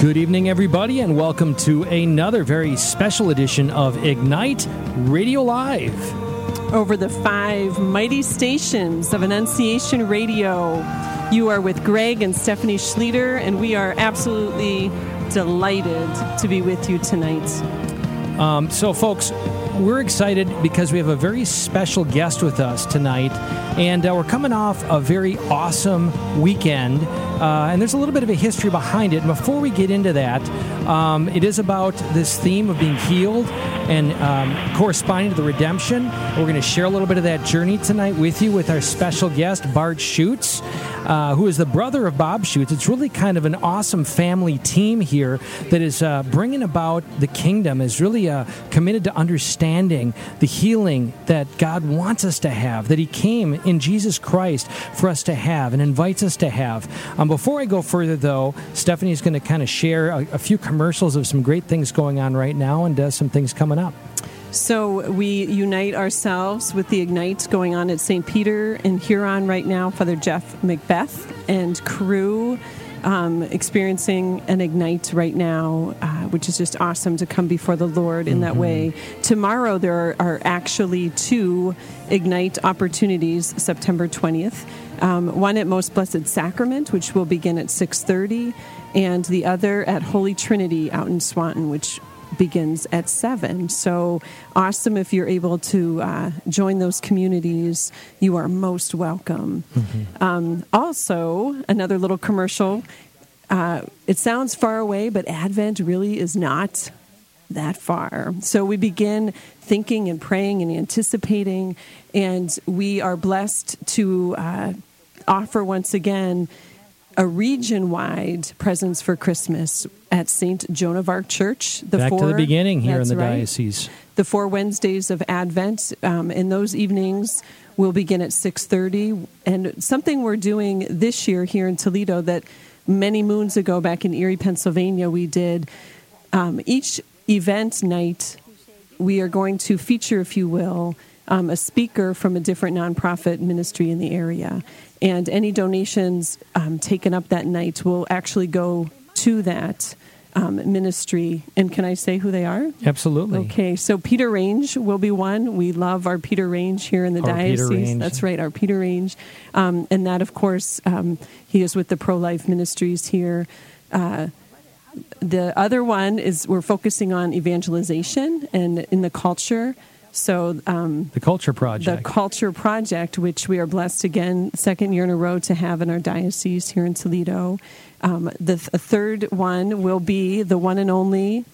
Good evening, everybody, and welcome to another very special edition of Ignite Radio Live. Over the five mighty stations of Annunciation Radio, you are with Greg and Stephanie Schlueter, and we are absolutely delighted to be with you tonight. Um, so, folks, we're excited because we have a very special guest with us tonight, and uh, we're coming off a very awesome weekend. Uh, and there's a little bit of a history behind it. And before we get into that, um, it is about this theme of being healed and um, corresponding to the redemption. We're going to share a little bit of that journey tonight with you with our special guest, Bart Schuchts, uh, who is the brother of Bob Schuchts. It's really kind of an awesome family team here that is uh, bringing about the kingdom, is really uh, committed to understanding the healing that God wants us to have, that He came in Jesus Christ for us to have and invites us to have. Um, before I go further, though, Stephanie's going to kind of share a, a, few commercials of some great things going on right now and uh, some things coming up. So we unite ourselves with the Ignites going on at St. Peter in Huron right now. Father Jeff Macbeth and crew um, experiencing an Ignite right now, uh, which is just awesome to come before the Lord in mm-hmm. that way. Tomorrow there are, are, actually two Ignite opportunities, September 20th. Um, one at Most Blessed Sacrament, which will begin at 6:30, and the other at Holy Trinity out in Swanton, which begins at 7. So awesome if you're able to uh, join those communities. You are most welcome. Mm-hmm. Um, also, another little commercial. Uh, it sounds far away, but Advent really is not that far. So we begin thinking and praying and anticipating, and we are blessed to uh, offer once again a region wide presence for Christmas at St. Joan of Arc Church. The Back four, to the beginning here in the right, diocese. The four Wednesdays of Advent. Um, in those evenings, will begin at 6.30. And something we're doing this year here in Toledo that many moons ago back in Erie, Pennsylvania, we did. Um, each event night, we are going to feature, if you will, um, a speaker from a different nonprofit ministry in the area. And any donations um, taken up that night will actually go to that um, ministry. And can I say who they are? Absolutely. Okay, so Peter Range will be one. We love our Peter Range here in the our diocese. That's right, our Peter Range. Um, and that, of course, um, he is with the Pro Life Ministries here. Uh, the other one is we're focusing on evangelization and in the culture. So um, the Culture Project, the Culture Project, which we are blessed again, second year in a row to have in our diocese here in Toledo. Um, the th- third one will be the one and only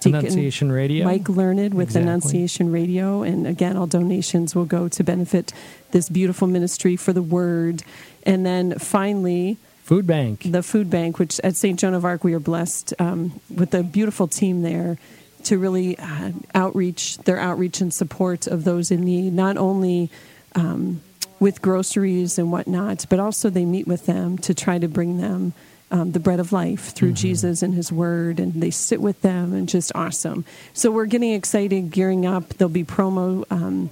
Deacon Annunciation Radio, Mike Learned with exactly. Annunciation Radio, and again, all donations will go to benefit this beautiful ministry for the Word. And then finally, Food Bank, the Food Bank, which at St. Joan of Arc we are blessed um, with a beautiful team there to really uh, outreach their outreach and support of those in need, not only um, with groceries and whatnot, but also they meet with them to try to bring them um, the bread of life through mm-hmm. Jesus and His Word, and they sit with them and just awesome. So we're getting excited, gearing up. There'll be promo. Um,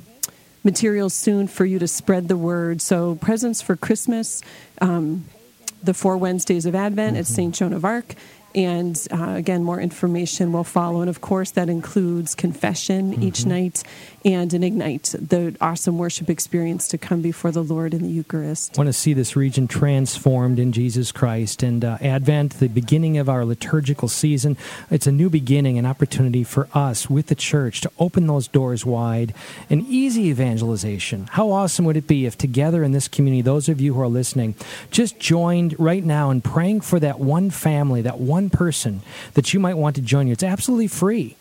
materials soon for you to spread the word. So, presents for Christmas, um, the four Wednesdays of Advent mm-hmm. at St. Joan of Arc, and uh, again, more information will follow. And of course, that includes confession mm-hmm. each night and an ignite, the awesome worship experience to come before the Lord in the Eucharist. I want to see this region transformed in Jesus Christ. And uh, Advent, the beginning of our liturgical season, it's a new beginning, an opportunity for us with the church to open those doors wide and easy evangelization. How awesome would it be if together in this community, those of you who are listening, just joined right now in praying for that one family, that one person that you might want to join you? It's absolutely free.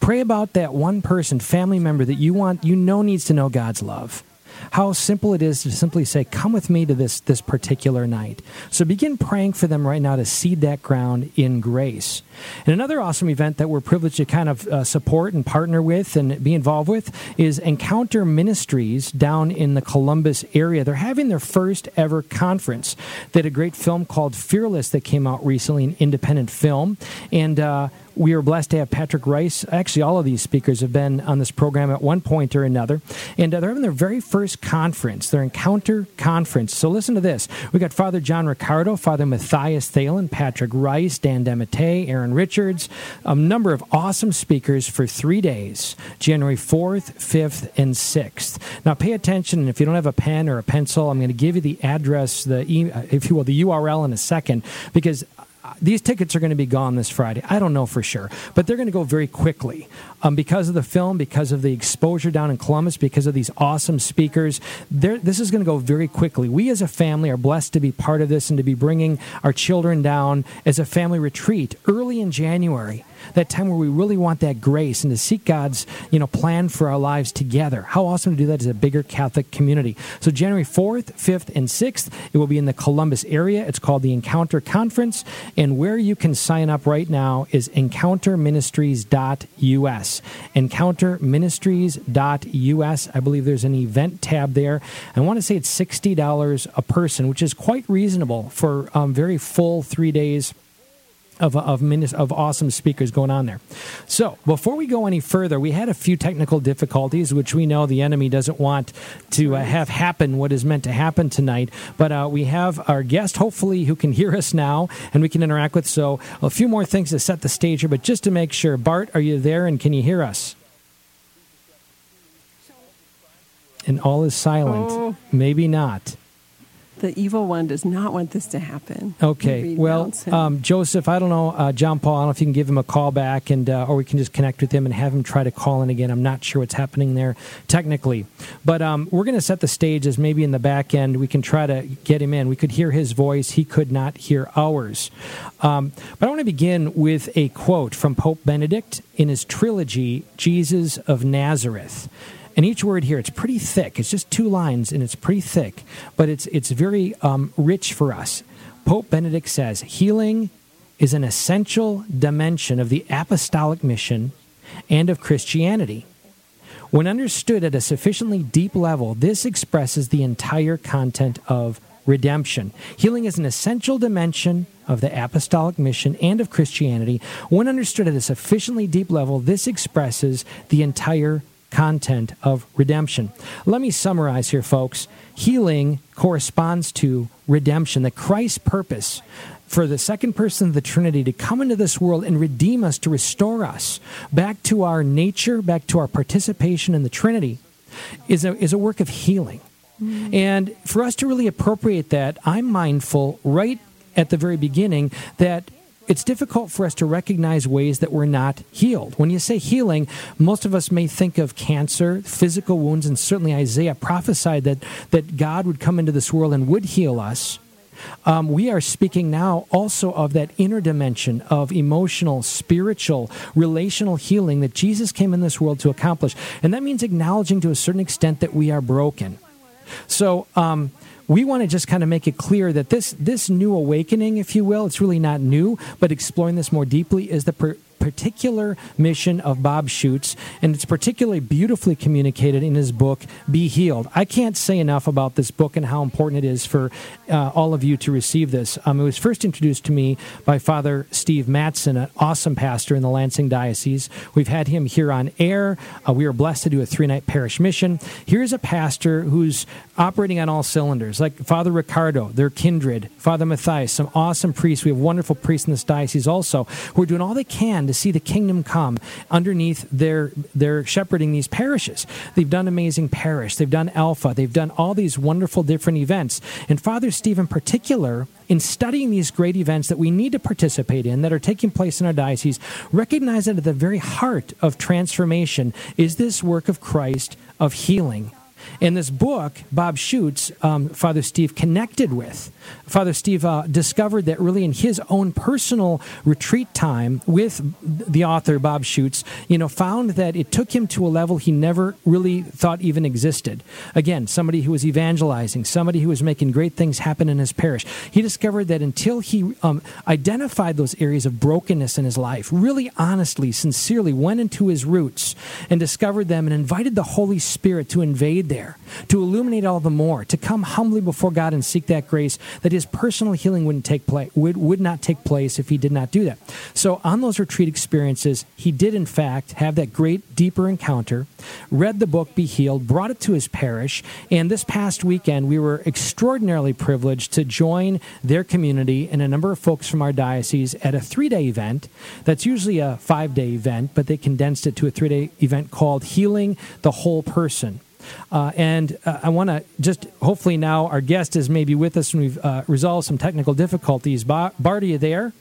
Pray about that one person, family member that you want, you know needs to know God's love how simple it is to simply say, Come with me to this, this particular night. So begin praying for them right now to seed that ground in grace. And another awesome event that we're privileged to kind of uh, support and partner with and be involved with is Encounter Ministries down in the Columbus area. They're having their first ever conference. They had a great film called Fearless that came out recently, an independent film. And uh, we are blessed to have Patrick Reis. Actually, all of these speakers have been on this program at one point or another. And uh, they're having their very first conference, their Encounter Conference. So listen to this. We got Father John Riccardo, Father Matthias Thelen, Patrick Reis, Dan DeMatte, Aaron Richards, a number of awesome speakers for three days, January 4th, 5th, and 6th. Now, pay attention. If you don't have a pen or a pencil, I'm going to give you the address, the e- if you will, the URL in a second, because these tickets are going to be gone this Friday. I don't know for sure, but they're going to go very quickly um, because of the film, because of the exposure down in Columbus, because of these awesome speakers. This is going to go very quickly. We as a family are blessed to be part of this and to be bringing our children down as a family retreat early in January that time where we really want that grace and to seek God's you know plan for our lives together. How awesome to do that as a bigger Catholic community. So January 4th, 5th, and 6th, it will be in the Columbus area. It's called the Encounter Conference, and where you can sign up right now is encounterministries.us. Encounterministries.us. I believe there's an event tab there. I want to say it's $60 a person, which is quite reasonable for um, very full three days of, of, of awesome speakers going on there. So, before we go any further, we had a few technical difficulties, which we know the enemy doesn't want to uh, have happen what is meant to happen tonight. But uh, we have our guest, hopefully, who can hear us now and we can interact with. So, a few more things to set the stage here, but just to make sure, Bart, are you there and can you hear us? And all is silent. Oh. Maybe not the evil one does not want this to happen. Okay. Well, um, Joseph, I don't know, uh, John Paul, I don't know if you can give him a call back, and uh, or we can just connect with him and have him try to call in again. I'm not sure what's happening there technically, but um, we're going to set the stage as maybe in the back end we can try to get him in. We could hear his voice; he could not hear ours. Um, but I want to begin with a quote from Pope Benedict in his trilogy, Jesus of Nazareth. And each word here, it's pretty thick. It's just two lines, and it's pretty thick, but it's it's very um, rich for us. Pope Benedict says, "Healing is an essential dimension of the apostolic mission and of Christianity." When understood at a sufficiently deep level, this expresses the entire content of redemption. Healing is an essential dimension of the apostolic mission and of Christianity. When understood at a sufficiently deep level, this expresses the entire content of redemption. Let me summarize here, folks. Healing corresponds to redemption, the Christ's purpose for the second person of the Trinity to come into this world and redeem us, to restore us back to our nature, back to our participation in the Trinity, is a, is a work of healing. Mm. And for us to really appropriate that, I'm mindful right at the very beginning that it's difficult for us to recognize ways that we're not healed. When you say healing, most of us may think of cancer, physical wounds, and certainly Isaiah prophesied that, that God would come into this world and would heal us. Um, we are speaking now also of that inner dimension of emotional, spiritual, relational healing that Jesus came in this world to accomplish. And that means acknowledging to a certain extent that we are broken. So, um, we want to just kind of make it clear that this this new awakening, if you will, it's really not new, but exploring this more deeply is the per- particular mission of Bob Schuchts, and it's particularly beautifully communicated in his book, Be Healed. I can't say enough about this book and how important it is for uh, all of you to receive this. Um, it was first introduced to me by Father Steve Mattson, an awesome pastor in the Lansing Diocese. We've had him here on air. Uh, we were blessed to do a three night parish mission. Here's a pastor who's operating on all cylinders, like Father Riccardo, their kindred, Father Matthias, some awesome priests. We have wonderful priests in this diocese also who are doing all they can to see the kingdom come underneath their their shepherding these parishes. They've done amazing parish. They've done Alpha. They've done all these wonderful different events. And Father Steve, in particular, in studying these great events that we need to participate in that are taking place in our diocese, recognize that at the very heart of transformation is this work of Christ of healing in this book, Bob Schuchts, um, Father Steve connected with. Father Steve uh, discovered that really in his own personal retreat time with the author, Bob Schuchts, you know, found that it took him to a level he never really thought even existed. Again, somebody who was evangelizing, somebody who was making great things happen in his parish. He discovered that until he um, identified those areas of brokenness in his life, really honestly, sincerely went into his roots and discovered them and invited the Holy Spirit to invade there to illuminate all the more, to come humbly before God and seek that grace that his personal healing wouldn't take place, would, would not take place if he did not do that. So on those retreat experiences, he did in fact have that great deeper encounter, read the book Be Healed, brought it to his parish, and this past weekend we were extraordinarily privileged to join their community and a number of folks from our diocese at a three day event that's usually a five day event, but they condensed it to a three day event called Healing the Whole Person. Uh, and uh, I want to just hopefully now our guest is maybe with us and we've uh, resolved some technical difficulties. Bart, are you there?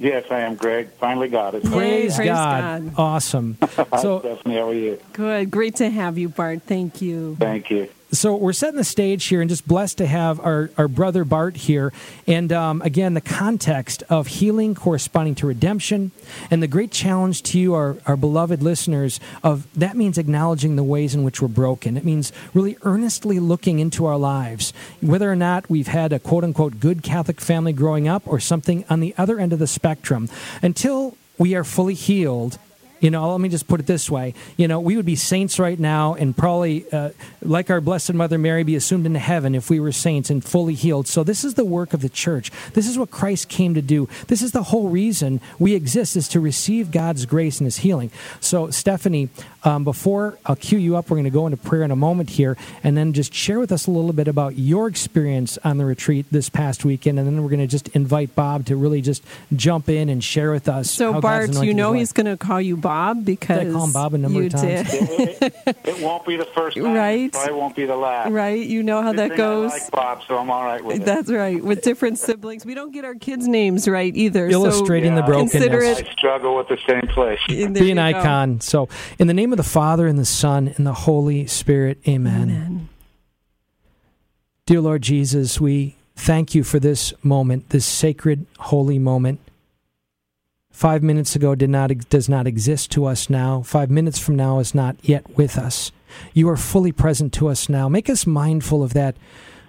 Yes, I am, Greg. Finally got it. Praise, Praise God. God. Awesome. so, Stephanie, how are you? Good. Great to have you, Bart. Thank you. Thank you so we're setting the stage here and just blessed to have our, our brother Bart here. And um, again, the context of healing corresponding to redemption and the great challenge to you, our, our beloved listeners, of that means acknowledging the ways in which we're broken. It means really earnestly looking into our lives, whether or not we've had a quote unquote good Catholic family growing up or something on the other end of the spectrum. Until we are fully healed you know, let me just put it this way. You know, we would be saints right now and probably, uh, like our Blessed Mother Mary, be assumed into heaven if we were saints and fully healed. So, this is the work of the church. This is what Christ came to do. This is the whole reason we exist, is to receive God's grace and His healing. So, Stephanie, um, before I'll cue you up, we're going to go into prayer in a moment here, and then just share with us a little bit about your experience on the retreat this past weekend, and then we're going to just invite Bob to really just jump in and share with us. So, Bart, you know he's going to call you Bob because I call him Bob a number of times. It, it, it, won't be the first time, right? It won't be the last. Right? You know how Good that goes. I like Bob, so I'm all right with it. That's right. With different siblings, we don't get our kids' names right either. Illustrating so the brokenness. Consider I struggle with the same place. Be an icon. Go. So, in the name of the Father and the Son, and the Holy Spirit. Amen. Amen. Dear Lord Jesus, we thank you for this moment, this sacred, holy moment. Five minutes ago did not does not exist to us now. Five minutes from now is not yet with us. You are fully present to us now. Make us mindful of that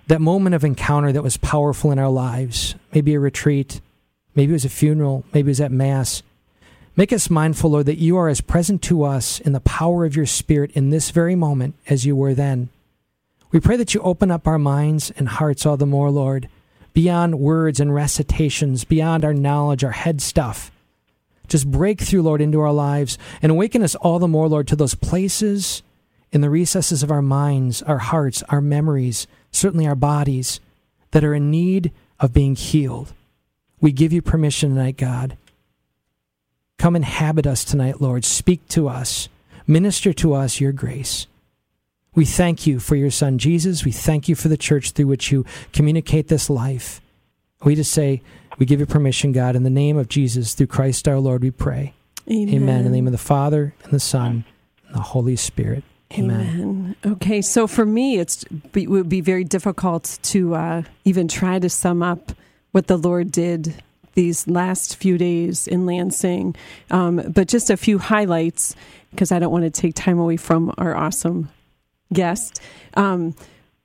that moment of encounter that was powerful in our lives. Maybe a retreat, maybe it was a funeral, maybe it was at mass. Make us mindful, Lord, that you are as present to us in the power of your Spirit in this very moment as you were then. We pray that you open up our minds and hearts all the more, Lord, beyond words and recitations, beyond our knowledge, our head stuff. Just break through, Lord, into our lives and awaken us all the more, Lord, to those places in the recesses of our minds, our hearts, our memories, certainly our bodies, that are in need of being healed. We give you permission tonight, God. Come inhabit us tonight, Lord. Speak to us. Minister to us your grace. We thank you for your Son, Jesus. We thank you for the church through which you communicate this life. We just say, we give you permission, God, in the name of Jesus, through Christ our Lord, we pray. Amen. Amen. In the name of the Father, and the Son, and the Holy Spirit. Amen. Amen. Okay, so for me, it's it would be very difficult to uh, even try to sum up what the Lord did these last few days in Lansing. Um, but just a few highlights because I don't want to take time away from our awesome guest. Um,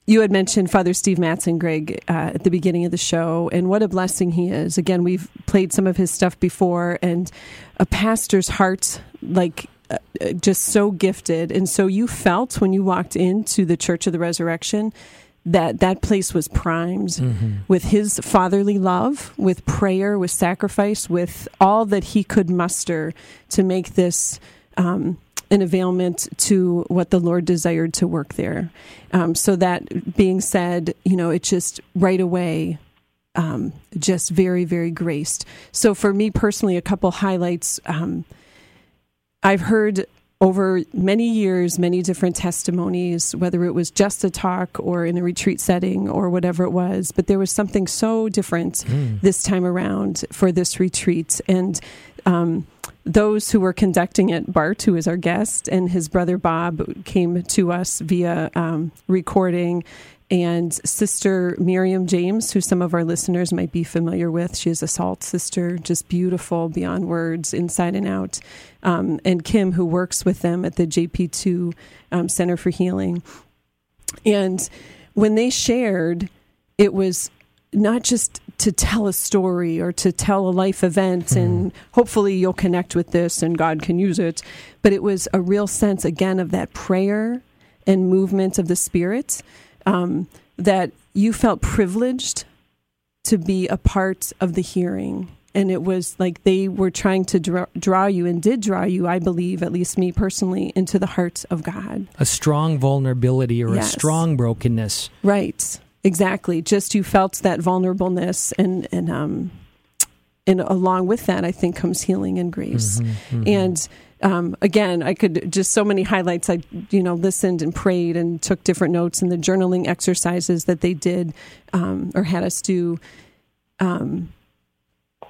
you had mentioned Father Steve Mattson, Greg, uh, at the beginning of the show, and what a blessing he is. Again, we've played some of his stuff before, and a pastor's heart, like uh, just so gifted. And so you felt when you walked into the Church of the Resurrection that that place was primed mm-hmm. with his fatherly love, with prayer, with sacrifice, with all that he could muster to make this um, an availment to what the Lord desired to work there. Um, so that being said, you know, it just right away. Um, just very, very graced. So, for me personally, a couple highlights. Um, I've heard over many years, many different testimonies, whether it was just a talk or in a retreat setting or whatever it was. But there was something so different mm. this time around for this retreat. And um, those who were conducting it, Bart, who is our guest, and his brother Bob came to us via um, recording and Sister Miriam James, who some of our listeners might be familiar with. She is a SOLT sister, just beautiful beyond words, inside and out. Um, and Kim, who works with them at the JP2 um, Center for Healing. And when they shared, it was not just to tell a story or to tell a life event and hopefully you'll connect with this and God can use it, but it was a real sense again of that prayer and movement of the Spirit, um, that you felt privileged to be a part of the hearing. And it was like they were trying to draw, draw you and did draw you, I believe, at least me personally, into the heart of God. A strong vulnerability or yes. a strong brokenness. Right. Exactly. Just you felt that vulnerableness and, and, um, and along with that, I think comes healing and grace. Mm-hmm, mm-hmm. And um, again, I could just so many highlights. I you know listened and prayed and took different notes and the journaling exercises that they did um, or had us do. Um,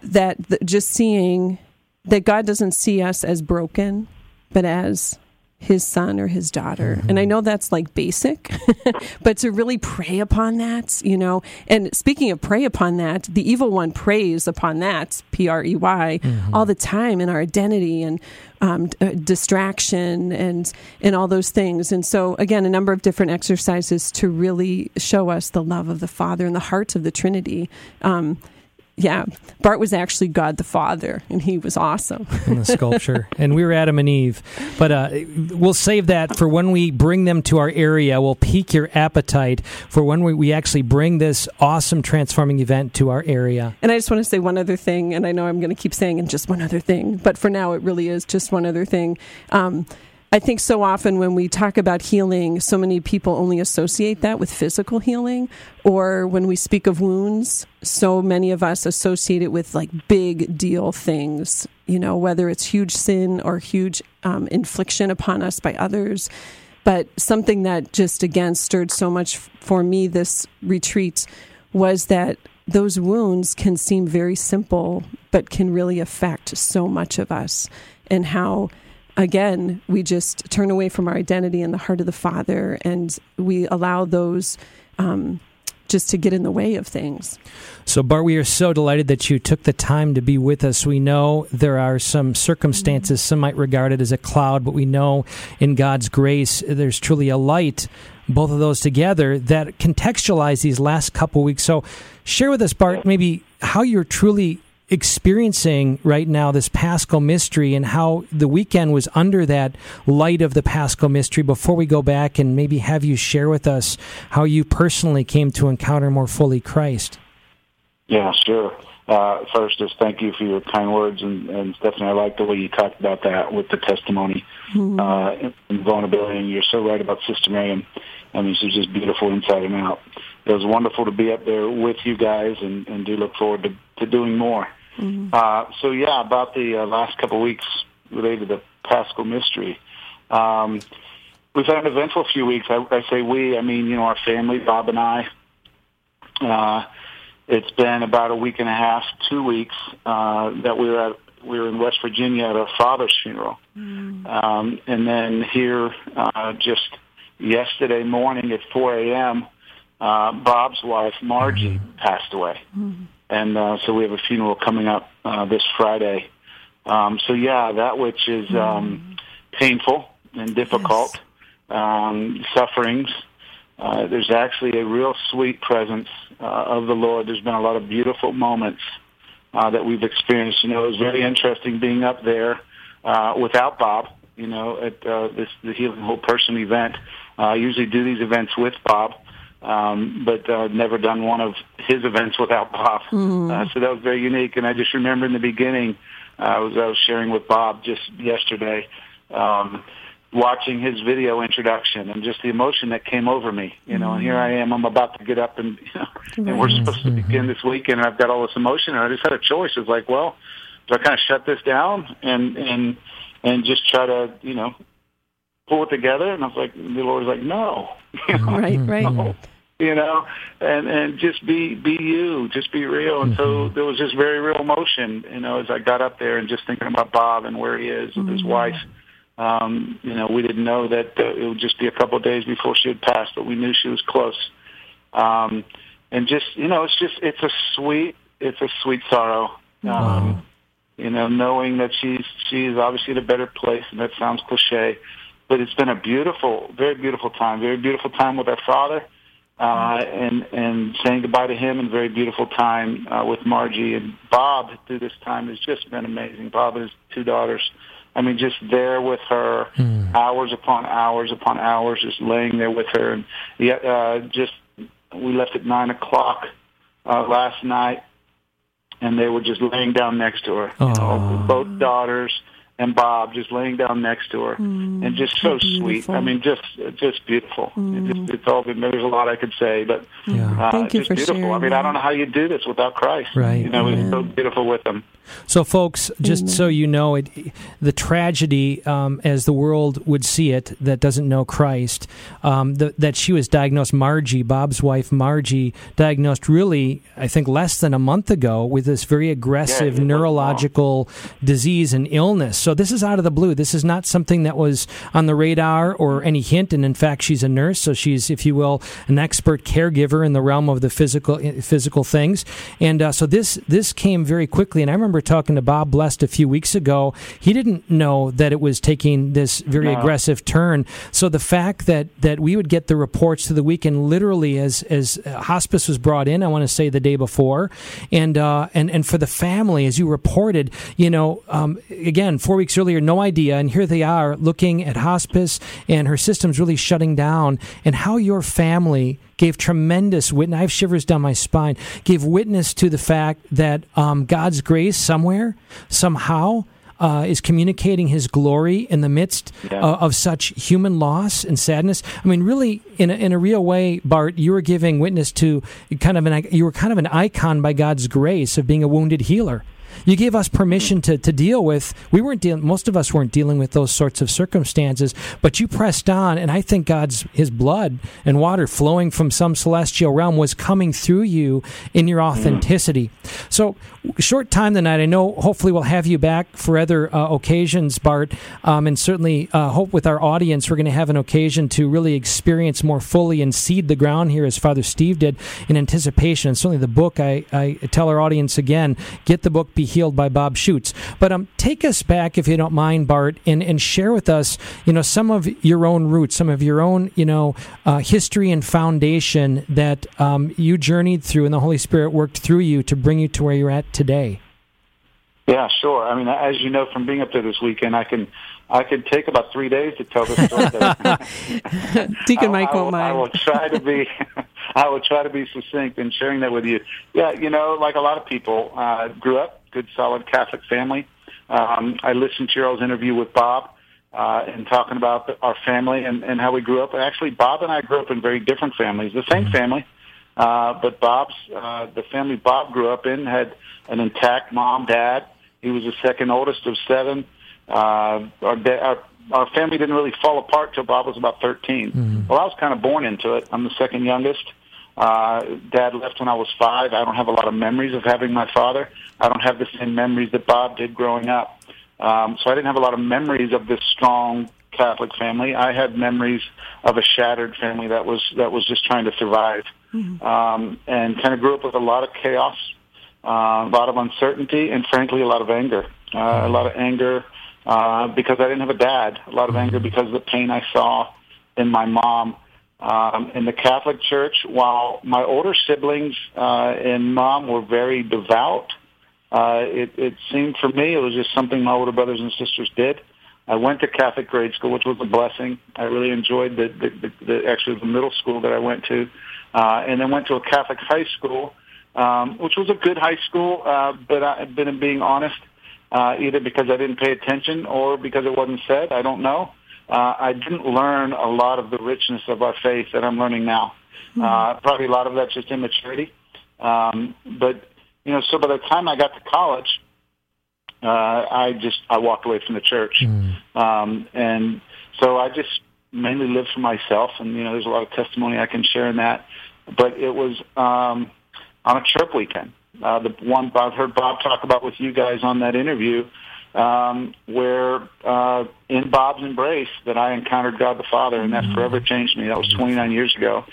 that just seeing that God doesn't see us as broken, but as his son or his daughter. Mm-hmm. And I know that's like basic, but to really prey upon that, you know. And speaking of prey upon that, the evil one preys upon that, P R E Y, mm-hmm. all the time in our identity and um, uh, distraction and and all those things. And so again, a number of different exercises to really show us the love of the Father and the heart of the Trinity. Um, yeah, Bart was actually God the Father, and he was awesome. in the sculpture, and we were Adam and Eve. But uh, we'll save that for when we bring them to our area. We'll pique your appetite for when we, we actually bring this awesome transforming event to our area. And I just want to say one other thing, and I know I'm going to keep saying and just one other thing, but for now it really is just one other thing. Um, I think so often when we talk about healing, so many people only associate that with physical healing. Or when we speak of wounds, so many of us associate it with like big deal things, you know, whether it's huge sin or huge um, infliction upon us by others. But something that just again stirred so much for me this retreat was that those wounds can seem very simple, but can really affect so much of us and how again, we just turn away from our identity in the heart of the Father and we allow those um, just to get in the way of things. So, Bart, we are so delighted that you took the time to be with us. We know there are some circumstances, some might regard it as a cloud, but we know in God's grace there's truly a light. Both of those together that contextualize these last couple weeks. So, share with us, Bart, maybe how you're truly experiencing right now this Paschal mystery and how the weekend was under that light of the Paschal mystery before we go back and maybe have you share with us how you personally came to encounter more fully Christ. Yeah, sure. Uh, first, just thank you for your kind words, and, and Stephanie, I like the way you talked about that with the testimony mm-hmm. uh, and vulnerability. And you're so right about Sister Miriam. I mean, she's just beautiful inside and out. It was wonderful to be up there with you guys, and, and do look forward to, to doing more. Mm-hmm. Uh, so yeah, about the uh, last couple of weeks related to Paschal Mystery. Um, we've had an eventful few weeks. I, I say we, I mean you know our family, Bob and I. Uh, it's been about a week and a half, two weeks uh, that we were at. We were in West Virginia at our father's funeral, mm. um, and then here uh, just yesterday morning at 4 a.m. Uh, Bob's wife Margie mm. passed away. Mm and uh, so we have a funeral coming up uh, this Friday. Um, so yeah, that which is um, painful and difficult, yes. um, sufferings. Uh, there's actually a real sweet presence uh, of the Lord. There's been a lot of beautiful moments uh, that we've experienced. You know, it was very interesting being up there uh, without Bob. You know, at uh, this the Healing Whole Person event. Uh, I usually do these events with Bob um, but uh, never done one of his events without Bob. Mm-hmm. Uh, so that was very unique. And I just remember in the beginning, uh, I was I was sharing with Bob just yesterday, um, watching his video introduction and just the emotion that came over me. You know, mm-hmm. and here I am. I'm about to get up and you know, right. and we're supposed to begin mm-hmm. this weekend. And I've got all this emotion, and I just had a choice. It's like, well, do I kind of shut this down and and and just try to you know pull it together? And I was like, the Lord was like, no. right, right. No you know, and and just be be you, just be real. And so mm-hmm. there was this very real emotion, you know, as I got up there and just thinking about Bob and where he is with mm-hmm. his wife. Um, you know, we didn't know that uh, it would just be a couple of days before she had passed, but we knew she was close. Um, and just you know, it's just it's a sweet it's a sweet sorrow. Um, wow. You know, knowing that she's she's obviously in a better place, and that sounds cliche, but it's been a beautiful, very beautiful time, very beautiful time with our father uh, and and saying goodbye to him and very beautiful time uh, with Margie and Bob through this time has just been amazing. Bob and his two daughters I mean, just there with her, Hmm. hours upon hours upon hours, just laying there with her, and yet uh, just we left at nine o'clock uh, last night, and they were just laying down next to her. You know, both daughters and Bob just laying down next to her, and just so how sweet. I mean, just just beautiful. It just, it's all. been, There's a lot I could say, but Yeah. uh, Thank you just for beautiful. I sharing mean, I don't know how you do this without Christ. Right. You know, it's so beautiful with him. So, folks, just so you know, it, the tragedy, um, as the world would see it, that doesn't know Christ, um, the, that she was diagnosed, Margie, Bob's wife, Margie, diagnosed really, I think, less than a month ago with this very aggressive it was neurological disease and illness. So, this is out of the blue. This is not something that was on the radar or any hint. And in fact, she's a nurse, so she's, if you will, an expert caregiver in the realm of the physical physical things. And uh, so this this came very quickly. And I remember talking to Bob Blessed a few weeks ago. He didn't know that it was taking this very No. aggressive turn. So the fact that that we would get the reports to the weekend, literally as as uh, hospice was brought in, I want to say the day before, and uh, and and for the family, as you reported, you know, um, again four weeks earlier, no idea, and here they are looking at hospice, and her system's really shutting down, and how your family gave tremendous witness. I have shivers down my spine. Gave witness to the fact that um, God's grace somewhere, somehow, uh, is communicating His glory in the midst Yeah. uh, of such human loss and sadness. I mean, really, in a, in a real way, Bart, you were giving witness to kind of an you were kind of an icon by God's grace of being a wounded healer. You gave us permission to, to deal with. We weren't dealing. Most of us weren't dealing with those sorts of circumstances. But you pressed on, and I think God's His blood and water flowing from some celestial realm was coming through you in your authenticity. So, short time tonight. I know. Hopefully, we'll have you back for other uh, occasions, Bart, um, and certainly uh, hope with our audience we're going to have an occasion to really experience more fully and seed the ground here, as Father Steve did, in anticipation. And certainly, the book. I, I tell our audience again: get the book. Be healed by Bob Schuchts. But um, take us back, if you don't mind, Bart, and, and share with us, you know, some of your own roots, some of your own, you know, uh, history and foundation that um, you journeyed through, and the Holy Spirit worked through you to bring you to where you're at today. Yeah, sure. I mean, as you know from being up there this weekend, I can I could take about three days to tell the story. Deacon I- Mike I, won't will, I will try to be. I will try to be succinct in sharing that with you. Yeah, you know, like a lot of people, uh, grew up good, solid Catholic family. Um, I listened to all's interview with Bob uh, and talking about the, our family and, and how we grew up. Actually, Bob and I grew up in very different families, the same family, uh, but Bob's uh, the family Bob grew up in had an intact mom, dad. He was the second oldest of seven. Uh, our, da- our our family didn't really fall apart till Bob was about 13. Well, I was kind of born into it. I'm the second youngest. Uh, dad left when I was five. I don't have a lot of memories of having my father. I don't have the same memories that Bob did growing up. Um, so I didn't have a lot of memories of this strong Catholic family. I had memories of a shattered family that was that was just trying to survive, um, and kind of grew up with a lot of chaos, uh, a lot of uncertainty, and frankly, a lot of anger. Uh, a lot of anger uh, because I didn't have a dad. A lot of anger because of the pain I saw in my mom. Um, in the Catholic Church, while my older siblings uh, and mom were very devout, uh, it, it seemed for me it was just something my older brothers and sisters did. I went to Catholic grade school, which was a blessing. I really enjoyed the, the, the, the actually the middle school that I went to, uh, and then went to a Catholic high school, um, which was a good high school. Uh, but I, but in being honest, uh, either because I didn't pay attention or because it wasn't said, I don't know. Uh, I didn't learn a lot of the richness of our faith that I'm learning now. Uh, probably a lot of that's just immaturity. Um, but you know, so by the time I got to college, uh, I just I walked away from the church, um, and so I just mainly lived for myself. And you know, there's a lot of testimony I can share in that. But it was um, on a CRHP weekend, uh, the one I've heard Bob talk about with you guys on that interview, um, where uh, in Bob's embrace that I encountered God the Father, and that forever changed me. That was 29 years ago,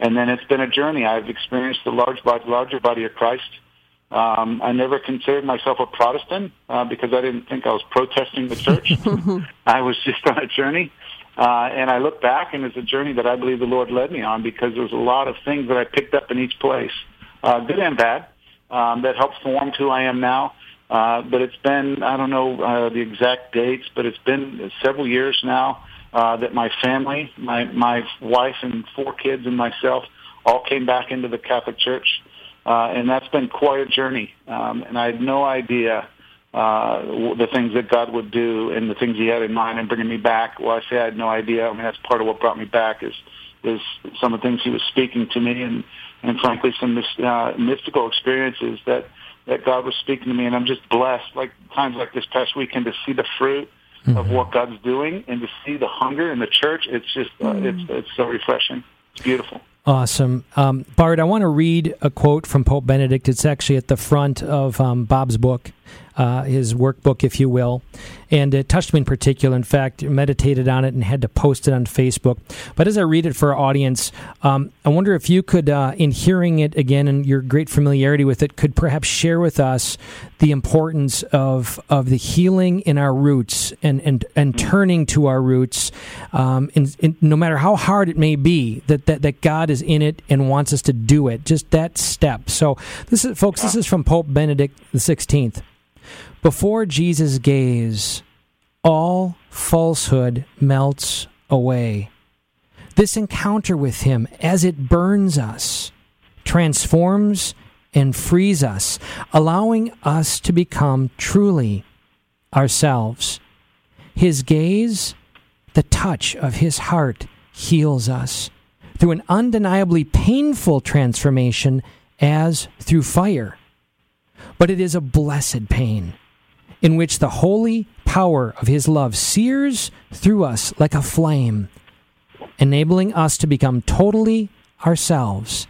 and then it's been a journey. I've experienced the large body, larger body of Christ. Um, I never considered myself a Protestant uh, because I didn't think I was protesting the church. I was just on a journey. Uh, and I look back, and it's a journey that I believe the Lord led me on because there was a lot of things that I picked up in each place, uh, good and bad, um, that helped form who I am now. Uh, but it's been, I don't know uh, the exact dates, but it's been several years now uh, that my family, my, my wife and four kids and myself all came back into the Catholic Church. Uh, and that's been quite a journey. Um, and I had no idea uh, the things that God would do and the things He had in mind in bringing me back. Well, I say I had no idea. I mean, that's part of what brought me back is is some of the things He was speaking to me, and and frankly, some uh, mystical experiences that that God was speaking to me, and I'm just blessed. Like times like this past weekend to see the fruit mm-hmm. of what God's doing, and to see the hunger in the church. It's just uh, mm-hmm. it's it's so refreshing. It's beautiful. Awesome. Um, Bart, I want to read a quote from Pope Benedict. It's actually at the front of um, Bob's book uh, his workbook, if you will. And it touched me in particular. In fact, meditated on it and had to post it on Facebook. But as I read it for our audience, um, I wonder if you could, uh, in hearing it again and your great familiarity with it, could perhaps share with us the importance of of the healing in our roots and and, and turning to our roots, um, no matter how hard it may be, that, that that God is in it and wants us to do it. Just that step. So this is, folks. This is from Pope Benedict the Sixteenth. Before Jesus' gaze, all falsehood melts away. This encounter with Him, as it burns us, transforms and frees us, allowing us to become truly ourselves. His gaze, the touch of His heart, heals us through an undeniably painful transformation as through fire. But it is a blessed pain in which the holy power of His love sears through us like a flame, enabling us to become totally ourselves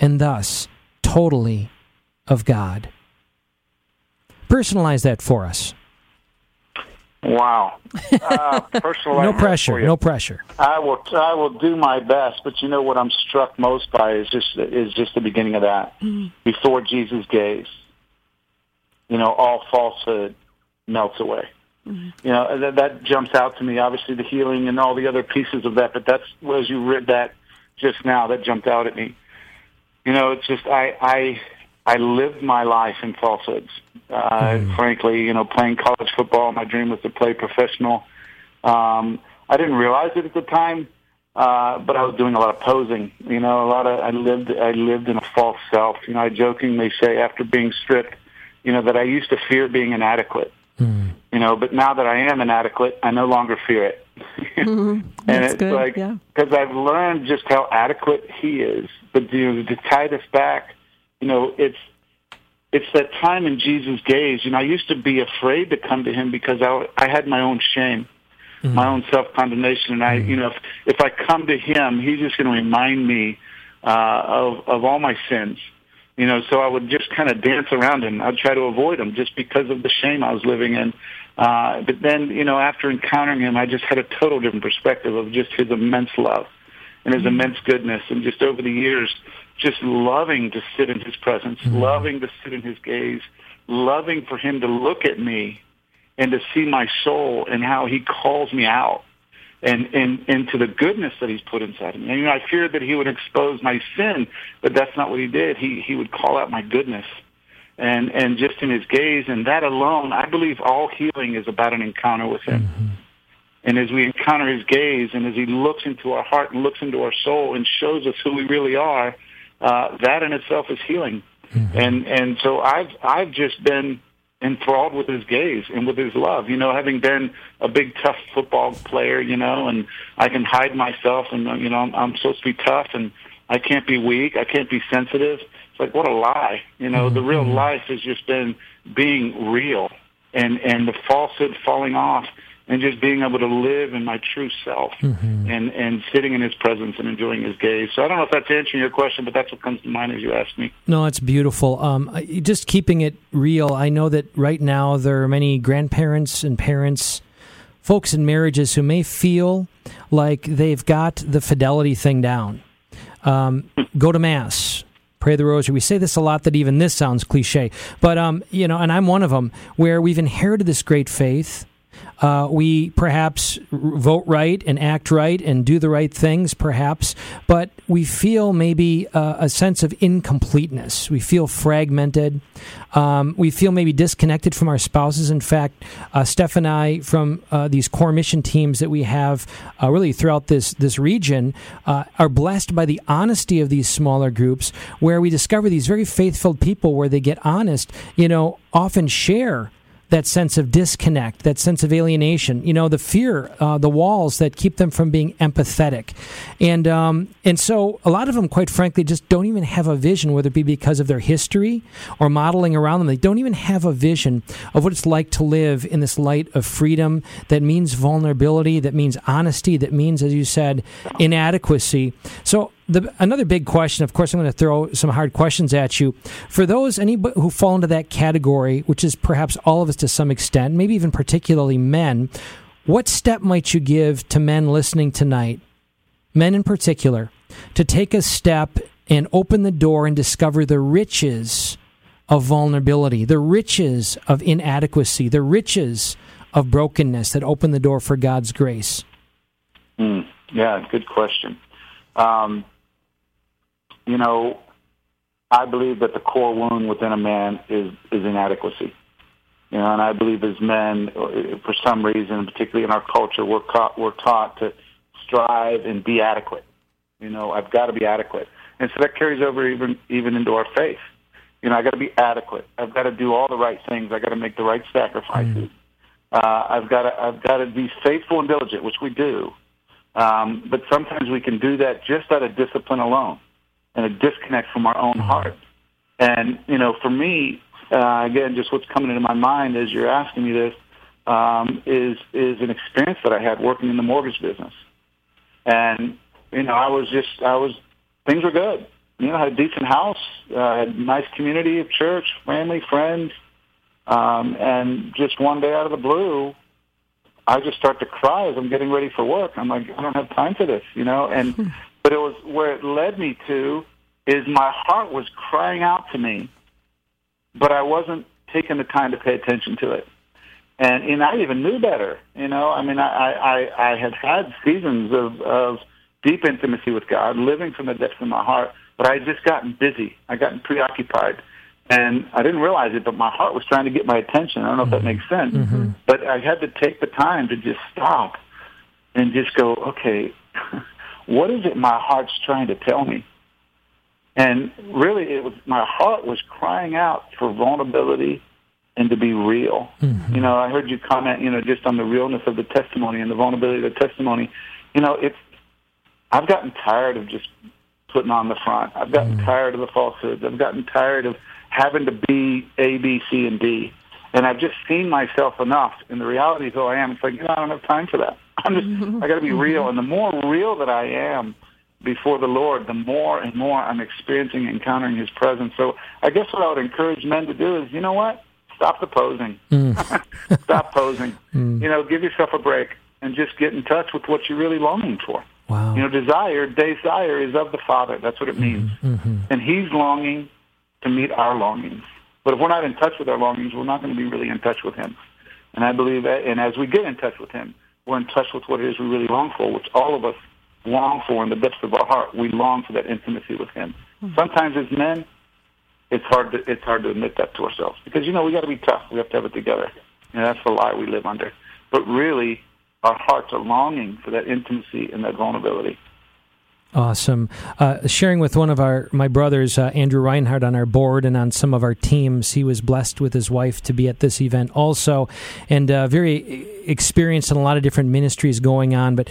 and thus totally of God. Personalize that for us. Wow. Uh, no pressure. No pressure. I will. I will do my best. But you know what I'm struck most by is just is just the beginning of that. Mm. Before Jesus' gaze, you know, all falsehood, melts away. Mm-hmm. You know, that, that jumps out to me. Obviously, the healing and all the other pieces of that, but that's as you read that just now, that jumped out at me. You know, it's just I I I lived my life in falsehoods. Uh, mm-hmm. Frankly, you know, playing college football, my dream was to play professional. Um, I didn't realize it at the time, uh, but I was doing a lot of posing. You know, a lot of I lived I lived in a false self. You know, I jokingly say after being stripped, you know, that I used to fear being inadequate. Mm. You know, but now that I am inadequate, I no longer fear it. mm-hmm. and it's good. like because yeah. I've learned just how adequate he is. But you know, to tie this back, you know, it's it's that time in Jesus' gaze. You know, I used to be afraid to come to him because I I had my own shame, mm-hmm. my own self condemnation, and I, mm-hmm. you know, if if I come to him, he's just going to remind me uh, of of all my sins you know, so I would just kind of dance around him. I'd try to avoid him just because of the shame I was living in. Uh, but then, you know, after encountering him, I just had a total different perspective of just his immense love and his mm-hmm. immense goodness. And just over the years, just loving to sit in his presence, mm-hmm. loving to sit in his gaze, loving for him to look at me and to see my soul and how he calls me out and, and into the goodness that he's put inside of me. Know, I feared that he would expose my sin, but that's not what he did. He he would call out my goodness, and and just in his gaze, and that alone, I believe all healing is about an encounter with him. Mm-hmm. And as we encounter his gaze, and as he looks into our heart and looks into our soul and shows us who we really are, uh, that in itself is healing. Mm-hmm. And and so I've I've just been enthralled with his gaze and with his love. You know, having been a big tough football player, you know, and I can hide myself and you know I'm, I'm supposed to be tough and I can't be weak. I can't be sensitive. It's like what a lie. You know, mm-hmm. the real mm-hmm. life has just been being real and and the falsehood falling off and just being able to live in my true self mm-hmm. and and sitting in his presence and enjoying his gaze. So I don't know if that's answering your question, but that's what comes to mind as you ask me. No, it's beautiful. Um, just keeping it real. I know that right now there are many grandparents and parents, folks in marriages who may feel like they've got the fidelity thing down. Um, go to mass. Pray the rosary. We say this a lot that even this sounds cliche, but um, you know, and I'm one of them where we've inherited this great faith Uh, we perhaps vote right and act right and do the right things, perhaps, but we feel maybe uh, a sense of incompleteness. We feel fragmented. Um, we feel maybe disconnected from our spouses. In fact, uh, Steph and I, from uh, these core mission teams that we have uh, really throughout this this region, uh, are blessed by the honesty of these smaller groups, where we discover these very faithful people, where they get honest. You know, often share that sense of disconnect, that sense of alienation, you know, the fear, uh, the walls that keep them from being empathetic. And, um, and so a lot of them, quite frankly, just don't even have a vision, whether it be because of their history or modeling around them. They don't even have a vision of what it's like to live in this light of freedom that means vulnerability, that means honesty, that means, as you said, inadequacy. So the, another big question, of course, I'm going to throw some hard questions at you. For those anybody who fall into that category, which is perhaps all of us to some extent, maybe even particularly men, what step might you give to men listening tonight, men in particular, to take a step and open the door and discover the riches of vulnerability, the riches of inadequacy, the riches of brokenness that open the door for God's grace? Mm, yeah, good question. Um, you know, I believe that the core wound within a man is is inadequacy. You know, and I believe as men, for some reason, particularly in our culture, we're taught we're taught to strive and be adequate. You know, I've got to be adequate, and so that carries over even even into our faith. You know, I got to be adequate. I've got to do all the right things. I got to make the right sacrifices. Mm. Uh, I've got to I've got to be faithful and diligent, which we do. Um, but sometimes we can do that just out of discipline alone and a disconnect from our own heart. And, you know, for me, uh, again, just what's coming into my mind as you're asking me this um, is is an experience that I had working in the mortgage business. And, you know, I was just, I was, things were good. You know, I had a decent house, uh, had a nice community of church, family, friends. Um, and just one day out of the blue, I just start to cry as I'm getting ready for work. I'm like, I don't have time for this, you know? And But it was where it led me to is my heart was crying out to me, but I wasn't taking the time to pay attention to it. And and I even knew better, you know. I mean, I I, I had had seasons of of deep intimacy with God, living from the depths of my heart, but I had just gotten busy. I gotten preoccupied, and I didn't realize it. But my heart was trying to get my attention. I don't know if that mm-hmm. makes sense, mm-hmm. but I had to take the time to just stop and just go, okay. What is it my heart's trying to tell me? And really, it was my heart was crying out for vulnerability and to be real. Mm-hmm. You know, I heard you comment, you know, just on the realness of the testimony and the vulnerability of the testimony. You know, it's I've gotten tired of just putting on the front. I've gotten mm-hmm. tired of the falsehoods. I've gotten tired of having to be A, B, C, and D. And I've just seen myself enough in the reality of who I am. It's like, you know, I don't have time for that. I'm just, I got to be real. And the more real that I am before the Lord, the more and more I'm experiencing, encountering His presence. So I guess what I would encourage men to do is, you know what? Stop the posing. Mm. Stop posing. Mm. You know, give yourself a break and just get in touch with what you're really longing for. Wow. You know, desire, desire is of the Father. That's what it means. Mm-hmm. And He's longing to meet our longings. But if we're not in touch with our longings, we're not going to be really in touch with Him. And I believe that, and as we get in touch with Him, we're in touch with what it is we really long for, which all of us long for in the depths of our heart. We long for that intimacy with Him. Mm-hmm. Sometimes as men, it's hard to it's hard to admit that to ourselves because you know we got to be tough. We have to have it together, and that's the lie we live under. But really, our hearts are longing for that intimacy and that vulnerability. Awesome. Uh, sharing with one of our my brothers, uh, Andrew Reinhardt, on our board and on some of our teams. He was blessed with his wife to be at this event also, and uh, very experienced in a lot of different ministries going on. But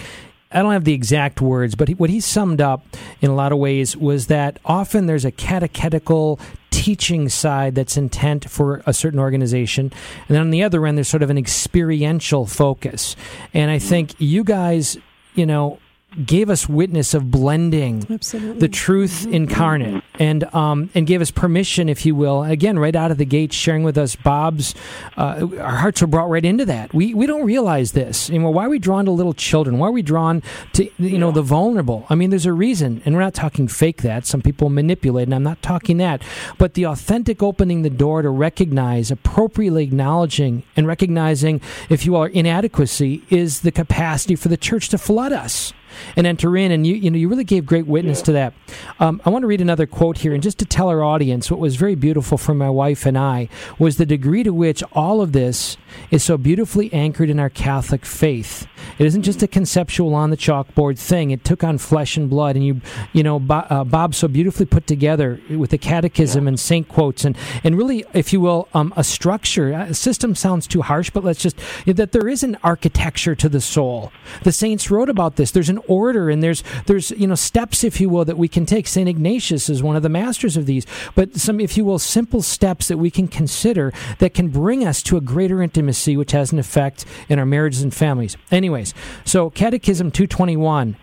I don't have the exact words, but he, what he summed up in a lot of ways was that often there's a catechetical teaching side that's intent for a certain organization. And then on the other end, there's sort of an experiential focus. And I think you guys, you know, gave us witness of blending Absolutely. the truth incarnate and um, and gave us permission, if you will, again, right out of the gate, sharing with us Bob's. Uh, our hearts were brought right into that. We we don't realize this. You know, why are we drawn to little children? Why are we drawn to you know the vulnerable? I mean, there's a reason, and we're not talking fake that. Some people manipulate, and I'm not talking that. But the authentic opening the door to recognize, appropriately acknowledging, and recognizing, if you are inadequacy is the capacity for the church to flood us and enter in. And you, you know, you really gave great witness yeah. to that. Um, I want to read another quote here, and just to tell our audience what was very beautiful for my wife and I was the degree to which all of this is so beautifully anchored in our Catholic faith. It isn't just a conceptual on the chalkboard thing. It took on flesh and blood, and you, you know, Bob, uh, Bob so beautifully put together with the Catechism yeah. and saint quotes, and and really, if you will, um, a structure. A system sounds too harsh, but let's just that there is an architecture to the soul. The saints wrote about this. There's an order, and there's there's you know steps, if you will, that we can take. Saint Ignatius is one of the masters of these, but some, if you will, simple steps that we can consider that can bring us to a greater intimacy, which has an effect in our marriages and families. Anyways, so Catechism 221.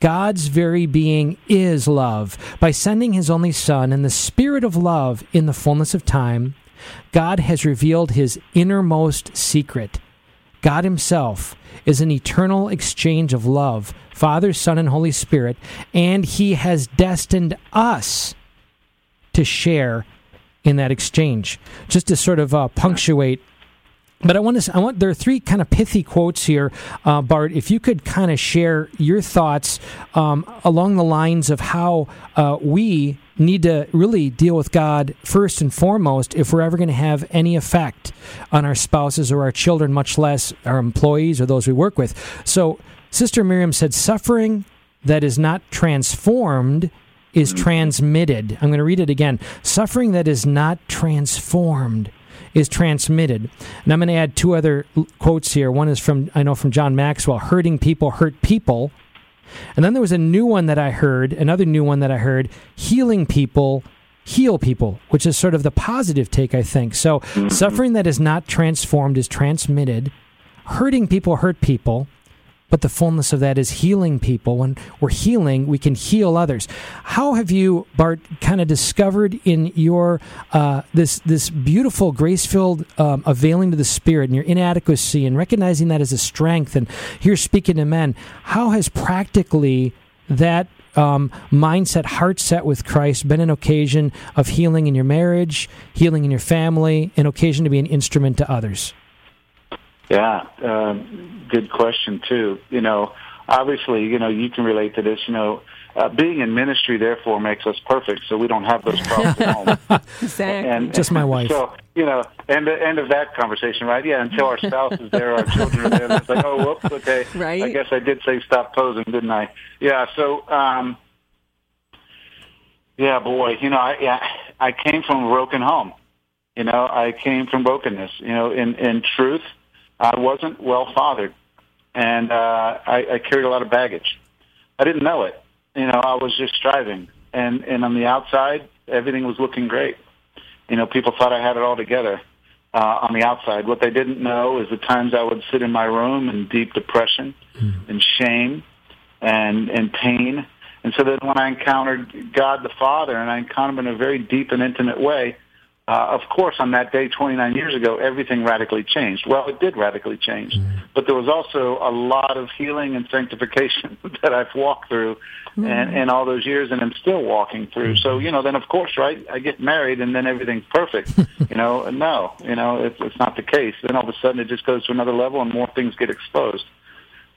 God's very being is love. By sending his only Son in the spirit of love in the fullness of time, God has revealed his innermost secret. God himself is an eternal exchange of love, Father, Son, and Holy Spirit, and he has destined us to share in that exchange. Just to sort of uh, punctuate but I want to. I want. There are three kind of pithy quotes here, uh, Bart. If you could kind of share your thoughts um, along the lines of how uh, we need to really deal with God first and foremost if we're ever going to have any effect on our spouses or our children, much less our employees or those we work with. So, Sister Miriam said, "Suffering that is not transformed." Is transmitted. I'm going to read it again. Suffering that is not transformed is transmitted. And I'm going to add two other quotes here. One is from, I know, from John Maxwell hurting people hurt people. And then there was a new one that I heard, another new one that I heard healing people heal people, which is sort of the positive take, I think. So mm-hmm. suffering that is not transformed is transmitted. Hurting people hurt people but the fullness of that is healing people. When we're healing, we can heal others. How have you, Bart, kind of discovered in your uh, this this beautiful, grace filled um, availing to the Spirit and your inadequacy and recognizing that as a strength? And here, speaking to men, how has practically that um, mindset, heart set with Christ, been an occasion of healing in your marriage, healing in your family, an occasion to be an instrument to others? Yeah, uh, good question too. You know, obviously, you know, you can relate to this. You know, uh, being in ministry therefore makes us perfect, so we don't have those problems at home. exactly. And, Just my wife. So you know, end end of that conversation, right? Yeah, until our spouse is there, our children are there. It's like, oh, whoops, okay. Right. I guess I did say stop posing, didn't I? Yeah. So, um, yeah, boy, you know, I yeah, I came from a broken home. You know, I came from brokenness. You know, in in truth I wasn't well fathered, and uh, I, I carried a lot of baggage. I didn't know it. You know, I was just striving, and and on the outside, everything was looking great. You know, people thought I had it all together uh, on the outside. What they didn't know is the times I would sit in my room in deep depression mm. and shame and and pain. And so then when I encountered God the Father, and I encountered him in a very deep and intimate way, uh, of course, on that day 29 years ago, everything radically changed. Well, it did radically change, mm-hmm. but there was also a lot of healing and sanctification that I've walked through, mm-hmm. and, and all those years, and I'm still walking through. So, you know, then of course, right? I get married, and then everything's perfect. you know, no, you know, it's, it's not the case. Then all of a sudden, it just goes to another level, and more things get exposed.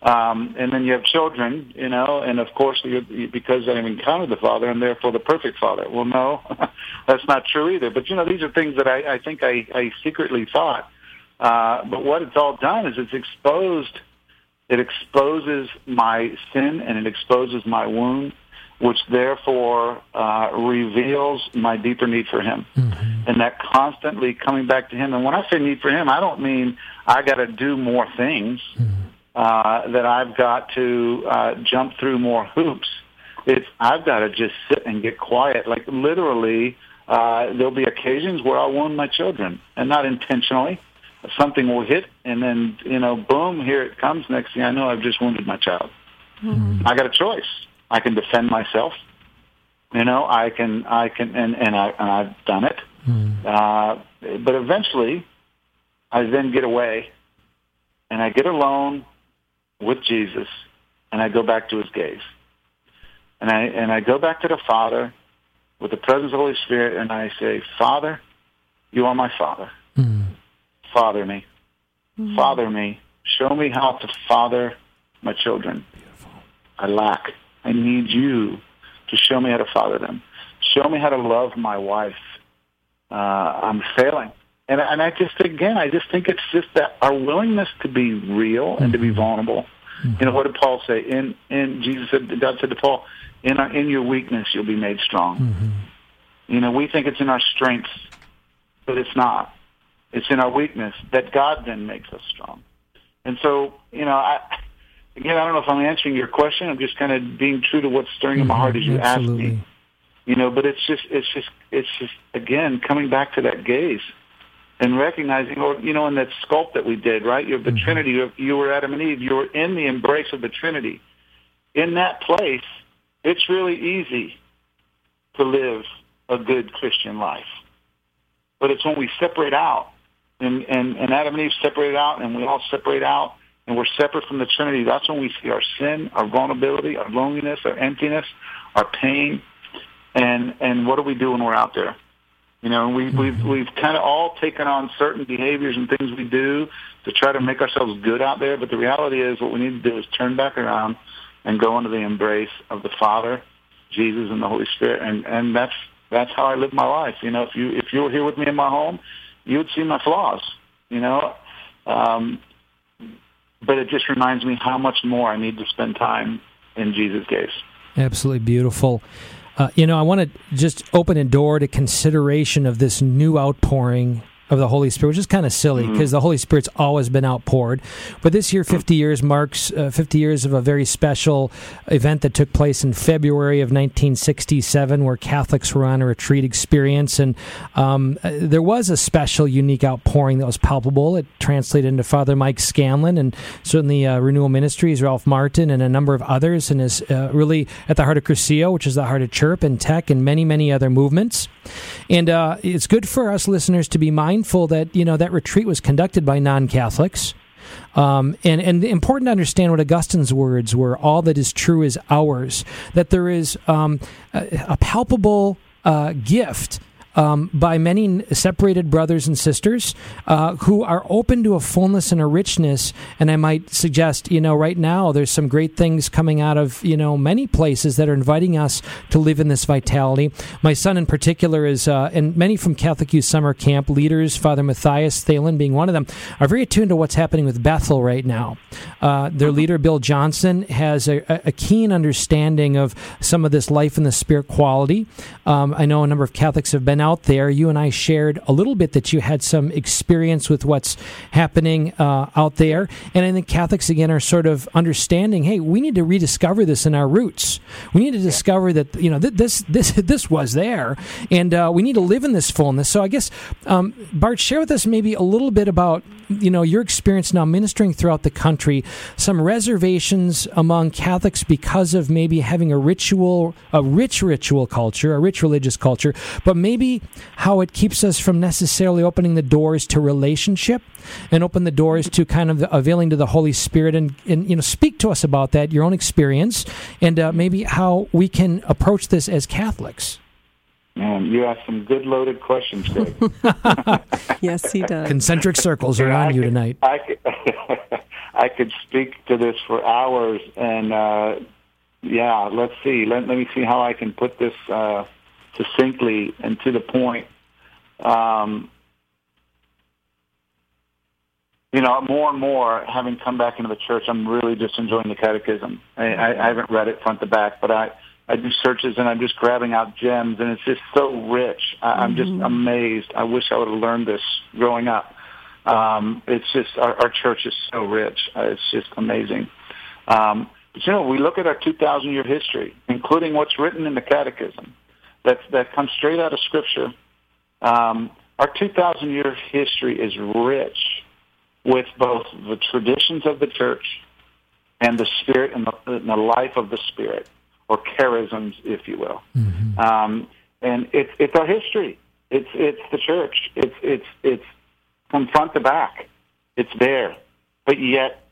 Um, and then you have children, you know, and of course, you, because I've encountered the Father, and therefore the perfect Father. Well, no, that's not true either. But you know, these are things that I, I think I, I secretly thought. Uh, but what it's all done is it's exposed. It exposes my sin and it exposes my wound, which therefore uh, reveals my deeper need for Him, mm-hmm. and that constantly coming back to Him. And when I say need for Him, I don't mean I got to do more things. Mm-hmm uh, that I've got to uh, jump through more hoops. It's I've got to just sit and get quiet. Like literally, uh, there'll be occasions where I'll wound my children, and not intentionally. Something will hit, and then you know, boom, here it comes. Next thing I know, I've just wounded my child. Mm-hmm. I got a choice. I can defend myself. You know, I can, I can, and, and I, and I've done it. Mm. Uh, but eventually, I then get away, and I get alone with Jesus, and I go back to His gaze, and I and I go back to the Father with the presence of the Holy Spirit, and I say, Father, you are my Father. Mm. Father me, mm. Father me. Show me how to father my children. Beautiful. I lack. I need you to show me how to father them. Show me how to love my wife. Uh, I'm failing. And, and I just, again, I just think it's just that our willingness to be real and mm-hmm. to be mm-hmm. vulnerable. Mm-hmm. You know, what did Paul say? In, in Jesus said, God said to Paul, in, our, in your weakness, you'll be made strong. Mm-hmm. You know, we think it's in our strengths, but it's not. It's in our weakness that God then makes us strong. And so, you know, I, again, I don't know if I'm answering your question. I'm just kind of being true to what's stirring in my heart as you Absolutely. ask me. You know, but it's just, it's just, it's just, again, coming back to that gaze and recognizing, or you know, in that sculpt that we did, right? You have the mm-hmm. Trinity. You, have, you were Adam and Eve. You were in the embrace of the Trinity. In that place, it's really easy to live a good Christian life. But it's when we separate out, and, and, and Adam and Eve separated out, and we all separate out, and we're separate from the Trinity, that's when we see our sin, our vulnerability, our loneliness, our emptiness, our pain, and and what do we do when we're out there? You know, we, we've mm-hmm. we've kind of all taken on certain behaviors and things we do to try to make ourselves good out there. But the reality is, what we need to do is turn back around and go into the embrace of the Father, Jesus, and the Holy Spirit. And and that's that's how I live my life. You know, if you if you were here with me in my home, you would see my flaws. You know, um, but it just reminds me how much more I need to spend time in Jesus' gaze. Absolutely beautiful. Uh, you know, I want to just open a door to consideration of this new outpouring of the Holy Spirit, which is kind of silly because mm-hmm. the Holy Spirit's always been outpoured. But this year, 50 years marks uh, 50 years of a very special event that took place in February of 1967, where Catholics were on a retreat experience, and um, uh, there was a special, unique outpouring that was palpable. It translated into Father Mike Scanlan and certainly uh, Renewal Ministries, Ralph Martin, and a number of others, and is uh, really at the heart of Cursillo, which is the heart of CRHP and TEC, and many, many other movements. And uh, it's good for us listeners to be mindful that you know that retreat was conducted by non-Catholics. Um, and and important to understand what Augustine's words were: "All that is true is ours." That there is um, a, a, palpable uh, gift um, by many separated brothers and sisters uh, who are open to a fullness and a richness. And I might suggest, you know, right now there's some great things coming out of, you know, many places that are inviting us to live in this vitality. My son in particular is, uh, and many from Catholic Youth Summer Camp leaders, Father Matthias Thelen being one of them, are very attuned to what's happening with Bethel right now. Uh, their leader, Bill Johnson, has a, a, keen understanding of some of this life in the spirit quality. Um, I know a number of Catholics have been out out there, you and I shared a little bit that you had some experience with what's happening uh, out there. And I think Catholics, again, are sort of understanding hey, we need to rediscover this in our roots. We need to discover that, you know, th- this, this, this was there, and uh, we need to live in this fullness. So I guess, um, Bart, share with us maybe a little bit about, you know, your experience now ministering throughout the country, some reservations among Catholics because of maybe having a ritual, a rich ritual culture, a rich religious culture, but maybe how it keeps us from necessarily opening the doors to relationship and open the doors to kind of availing to the Holy Spirit and, and you know speak to us about that, your own experience, and uh, maybe how we can approach this as Catholics. Man, you ask some good loaded questions, Greg. yes, he does. Concentric circles are on you tonight. I could, I could speak to this for hours, and uh, yeah, let's see. Let, let me see how I can put this uh, succinctly and to the point. Um, you know, more and more, having come back into the church, I'm really just enjoying the catechism. I, I, I haven't read it front to back, but I, I do searches and I'm just grabbing out gems, and it's just so rich. I, I'm just mm-hmm. amazed. I wish I would have learned this growing up. Um, it's just our, our church is so rich. Uh, it's just amazing. Um, but you know, we look at our 2,000 year history, including what's written in the Catechism that that comes straight out of Scripture. Um, our 2,000 year history is rich with both the traditions of the church and the Spirit and the, and the life of the Spirit, or charisms, if you will. Mm-hmm. Um, and it's it's our history. It's it's the church. It's it's it's from front to back. It's there, but yet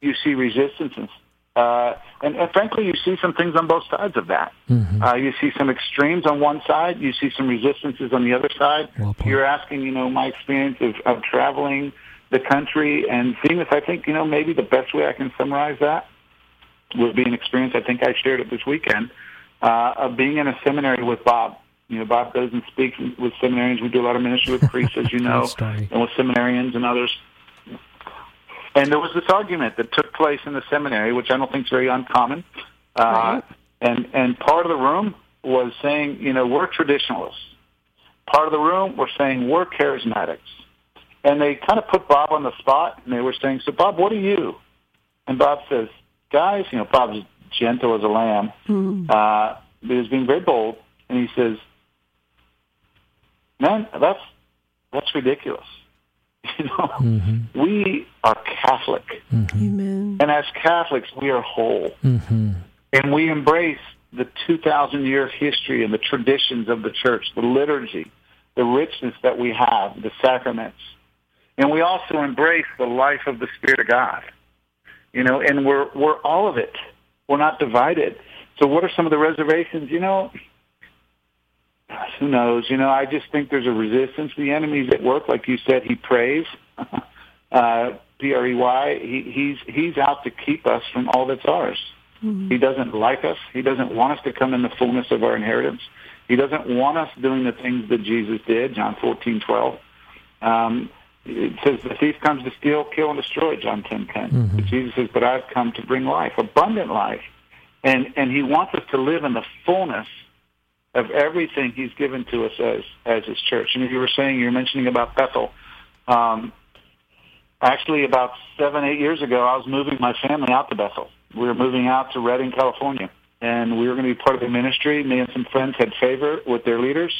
you see resistance uh, and, and frankly, you see some things on both sides of that. Mm-hmm. Uh, you see some extremes on one side. You see some resistances on the other side. Well You're asking, you know, my experience of, of traveling the country and seeing this. I think, you know, maybe the best way I can summarize that would be an experience. I think I shared it this weekend uh, of being in a seminary with Bob. You know, Bob goes and speaks with seminarians. We do a lot of ministry with priests, as you know, and with seminarians and others. And there was this argument that took place in the seminary, which I don't think is very uncommon. Uh, right. And and part of the room was saying, you know, we're traditionalists. Part of the room were saying we're charismatics. And they kind of put Bob on the spot, and they were saying, "So, Bob, what are you?" And Bob says, "Guys, you know, Bob's gentle as a lamb, mm. uh, but he's being very bold." And he says, "Man, that's that's ridiculous." You know, mm-hmm. we are Catholic. Mm-hmm. And as Catholics, we are whole. Mm-hmm. And we embrace the 2,000 year history and the traditions of the church, the liturgy, the richness that we have, the sacraments. And we also embrace the life of the Spirit of God. You know, and we're, we're all of it. We're not divided. So what are some of the reservations? You know, who knows? You know, I just think there's a resistance. The enemy's at work, like you said. He prays, uh, P R E Y. He, he's he's out to keep us from all that's ours. Mm-hmm. He doesn't like us. He doesn't want us to come in the fullness of our inheritance. He doesn't want us doing the things that Jesus did. John fourteen twelve. Um, it says the thief comes to steal, kill, and destroy. John ten ten. Mm-hmm. But Jesus says, "But I've come to bring life, abundant life," and and He wants us to live in the fullness of everything He's given to us as as His church. And you were saying, you were mentioning about Bethel. Um, actually, about seven, eight years ago, I was moving my family out to Bethel. We were moving out to Redding, California, and we were going to be part of the ministry. Me and some friends had favor with their leaders.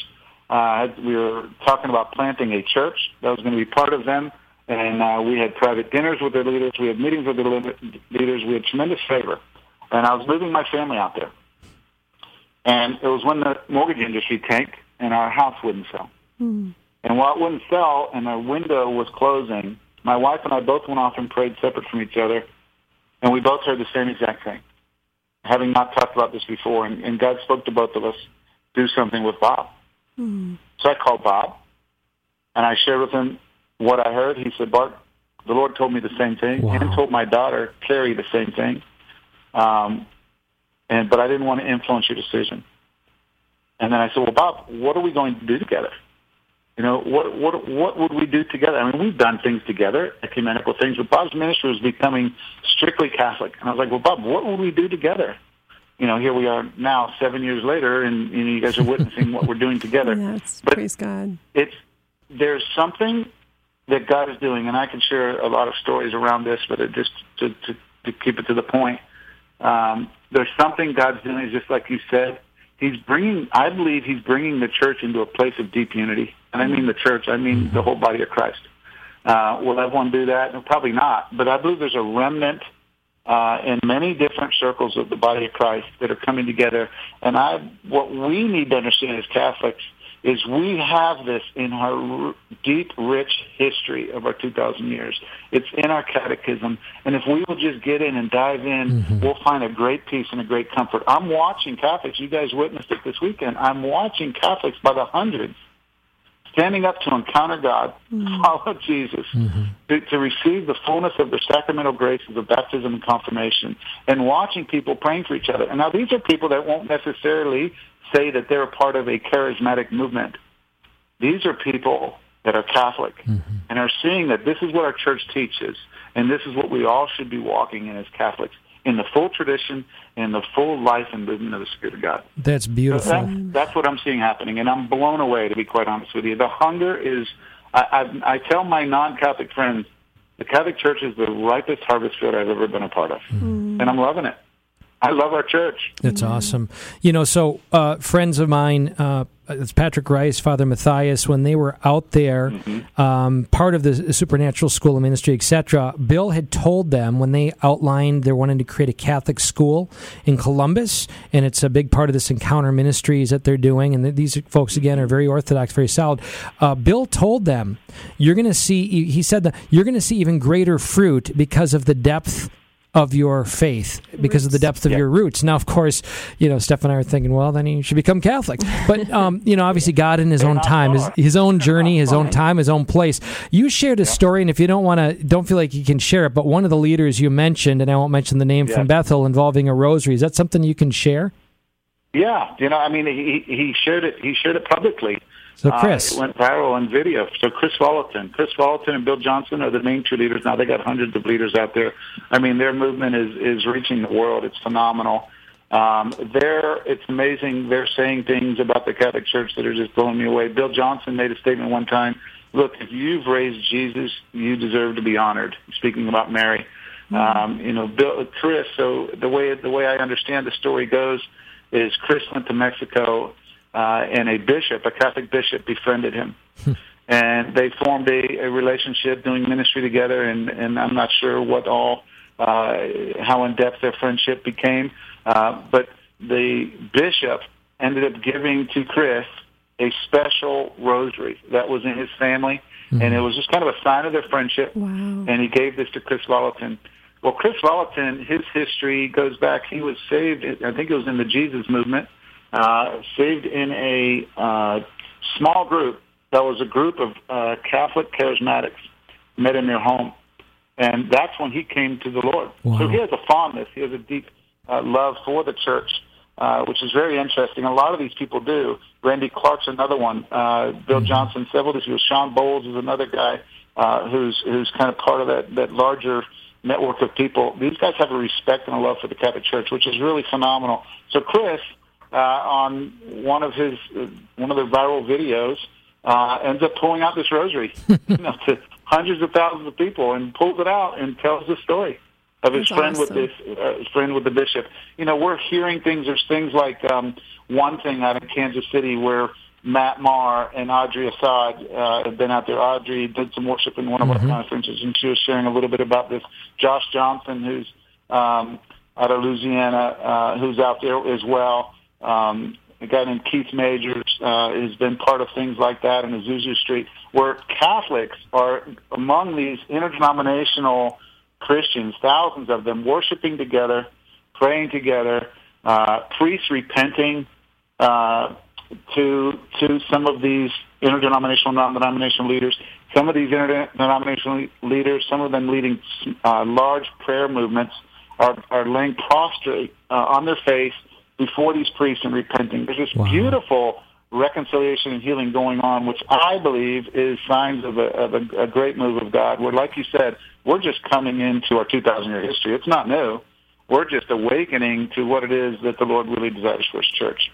Uh, we were talking about planting a church that was going to be part of them, and uh, we had private dinners with their leaders. We had meetings with their leaders. We had tremendous favor, and I was moving my family out there. And it was when the mortgage industry tanked and our house wouldn't sell. Mm. And while it wouldn't sell and our window was closing, my wife and I both went off and prayed separate from each other, and we both heard the same exact thing, having not talked about this before. And, and God spoke to both of us, do something with Bob. Mm. So I called Bob, and I shared with him what I heard. He said, Bart, the Lord told me the same thing, wow. and told my daughter, Carrie, the same thing. Um, and but I didn't want to influence your decision. And then I said, well, Bob, what are we going to do together? You know, what what what would we do together? I mean, we've done things together, ecumenical things, but Bob's ministry was becoming strictly Catholic. And I was like, well, Bob, what would we do together? You know, here we are now, seven years later, and you, know, you guys are witnessing what we're doing together. Yes, but praise God. It's there's something that God is doing, and I can share a lot of stories around this, but it just to, to, to keep it to the point. Um, there's something God's doing, just like you said. He's bringing, I believe he's bringing the church into a place of deep unity. And I mean the church, I mean the whole body of Christ. Uh, will everyone do that? No, probably not. But I believe there's a remnant uh, in many different circles of the body of Christ that are coming together. And I, what we need to understand as Catholics is we have this in our deep, rich history of our 2,000 years. It's in our catechism. And if we will just get in and dive in, mm-hmm. we'll find a great peace and a great comfort. I'm watching Catholics. You guys witnessed it this weekend. I'm watching Catholics by the hundreds standing up to encounter God, mm-hmm. follow Jesus, mm-hmm. to, to receive the fullness of the sacramental graces of baptism and confirmation, and watching people praying for each other. And now these are people that won't necessarily say that they're part of a charismatic movement. These are people that are Catholic mm-hmm. and are seeing that this is what our church teaches, and this is what we all should be walking in as Catholics in the full tradition and the full life and movement of the Spirit of God. That's beautiful. So that's, that's, what I'm seeing happening, and I'm blown away, to be quite honest with you. The hunger is, I, I, I tell my non-Catholic friends, the Catholic Church is the ripest harvest field I've ever been a part of, mm. and I'm loving it. I love our church. That's awesome. You know, so uh, friends of mine, uh, it's Patrick Reis, Father Matthias, when they were out there, mm-hmm. um, part of the Supernatural School of Ministry, etc. Bill had told them when they outlined they're wanting to create a Catholic school in Columbus, and it's a big part of this encounter ministries that they're doing. And these folks again are very orthodox, very solid. Uh, Bill told them, "You're going to see." He said that you're going to see even greater fruit because of the depth of your faith because roots. of the depth of yeah. your roots. Now, of course, you know, Steph and I are thinking, well, then he should become Catholic. But, um, you know, obviously God in his own time, his, his own journey, his own time, his own place. You shared a story, and if you don't want to, don't feel like you can share it, but one of the leaders you mentioned, and I won't mention the name yeah. from Bethel, involving a rosary. Is that something you can share? Yeah, you know, I mean, he he shared it. He shared it publicly. So Kris uh, went viral on video. So Kris Vallotton, Kris Vallotton, and Bill Johnson are the main two leaders. Now they got hundreds of leaders out there. I mean, their movement is is reaching the world. It's phenomenal. Um, they're it's amazing. They're saying things about the Catholic Church that are just blowing me away. Bill Johnson made a statement one time. Look, if you've raised Jesus, you deserve to be honored. Speaking about Mary, mm-hmm. um, you know, Bill, Kris. So the way the way I understand the story goes is Kris went to Mexico uh, and a bishop, a Catholic bishop, befriended him. And they formed a, a relationship doing ministry together, and, and I'm not sure what all, uh, how in depth their friendship became. Uh, but the bishop ended up giving to Kris a special rosary that was in his family, mm-hmm. and it was just kind of a sign of their friendship. Wow. And he gave this to Kris Vallotton. Well, Kris Vallotton, his history goes back. He was saved. I think it was in the Jesus movement uh, saved in a uh, small group that was a group of uh, Catholic charismatics met in their home. And that's when he came to the Lord. Wow. So he has a fondness. He has a deep uh, love for the church, uh, which is very interesting. A lot of these people do. Randy Clark's another one. Uh, Bill mm-hmm. Johnson, several of these. Shawn Bolz is another guy uh, who's who's kind of part of that that larger network of people. These guys have a respect and a love for the Catholic Church, which is really phenomenal. So Kris uh, on one of his uh, one of the viral videos uh, ends up pulling out this rosary you know, to hundreds of thousands of people and pulls it out and tells the story of his That's friend awesome. with this uh, his friend with the bishop. You know, we're hearing things. There's things like um, one thing out in Kansas City where Matt Maher and Audrey Assad uh, have been out there. Audrey did some worship in one of mm-hmm. our conferences, and she was sharing a little bit about this. Josh Johnson, who's um, out of Louisiana, uh, who's out there as well. Um, a guy named Keith Majors uh, has been part of things like that in Azusa Street, where Catholics are among these interdenominational Christians, thousands of them, worshiping together, praying together, uh, priests repenting uh, to to some of these interdenominational, non-denominational leaders. Some of these interdenominational leaders, some of them leading uh, large prayer movements, are, are laying prostrate uh, on their face before these priests and repenting. There's this wow. beautiful reconciliation and healing going on, which I believe is signs of a, of a, a great move of God. Where, like you said, we're just coming into our 2,000 year history. It's not new. We're just awakening to what it is that the Lord really desires for His church.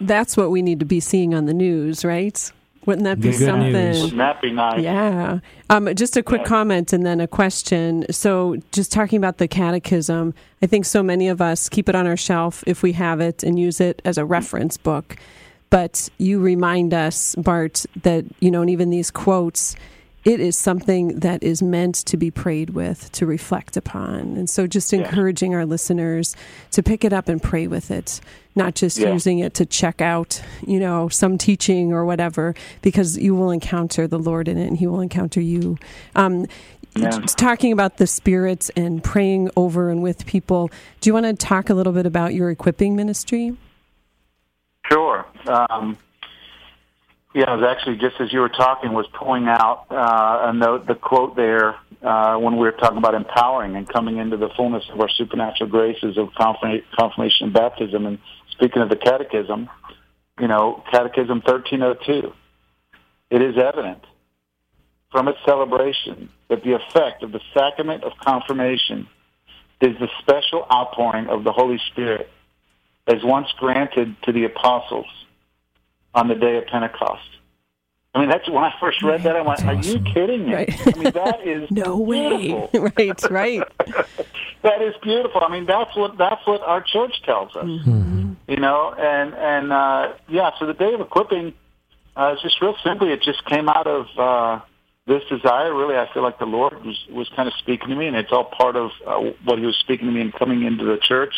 That's what we need to be seeing on the news, right? Wouldn't that be Good something? News. Wouldn't that be nice? Yeah. Um, just a quick yeah. comment and then a question. So, just talking about the catechism, I think so many of us keep it on our shelf if we have it and use it as a reference book. But you remind us, Bart, that, you know, and even these quotes, it is something that is meant to be prayed with, to reflect upon. And so just encouraging yeah. our listeners to pick it up and pray with it, not just yeah. using it to check out, you know, some teaching or whatever, because you will encounter the Lord in it and He will encounter you. Um, yeah. Talking about the spirits and praying over and with people, do you want to talk a little bit about your equipping ministry? Sure. Um, yeah, I was actually just as you were talking was pulling out uh, a note, the quote there uh, when we were talking about empowering and coming into the fullness of our supernatural graces of confirmation and baptism. And speaking of the Catechism, you know, Catechism thirteen oh two, it is evident from its celebration that the effect of the sacrament of confirmation is the special outpouring of the Holy Spirit as once granted to the apostles on the day of Pentecost. I mean, that's when I first read that. I went, "Are you kidding me?" Right. I mean, that is no way. right, right. that is beautiful. I mean, that's what that's what our church tells us. Mm-hmm. You know, and and uh, yeah. So the day of equipping uh, is just real simply. It just came out of uh, this desire. Really, I feel like the Lord was was kind of speaking to me, and it's all part of uh, what He was speaking to me and coming into the church.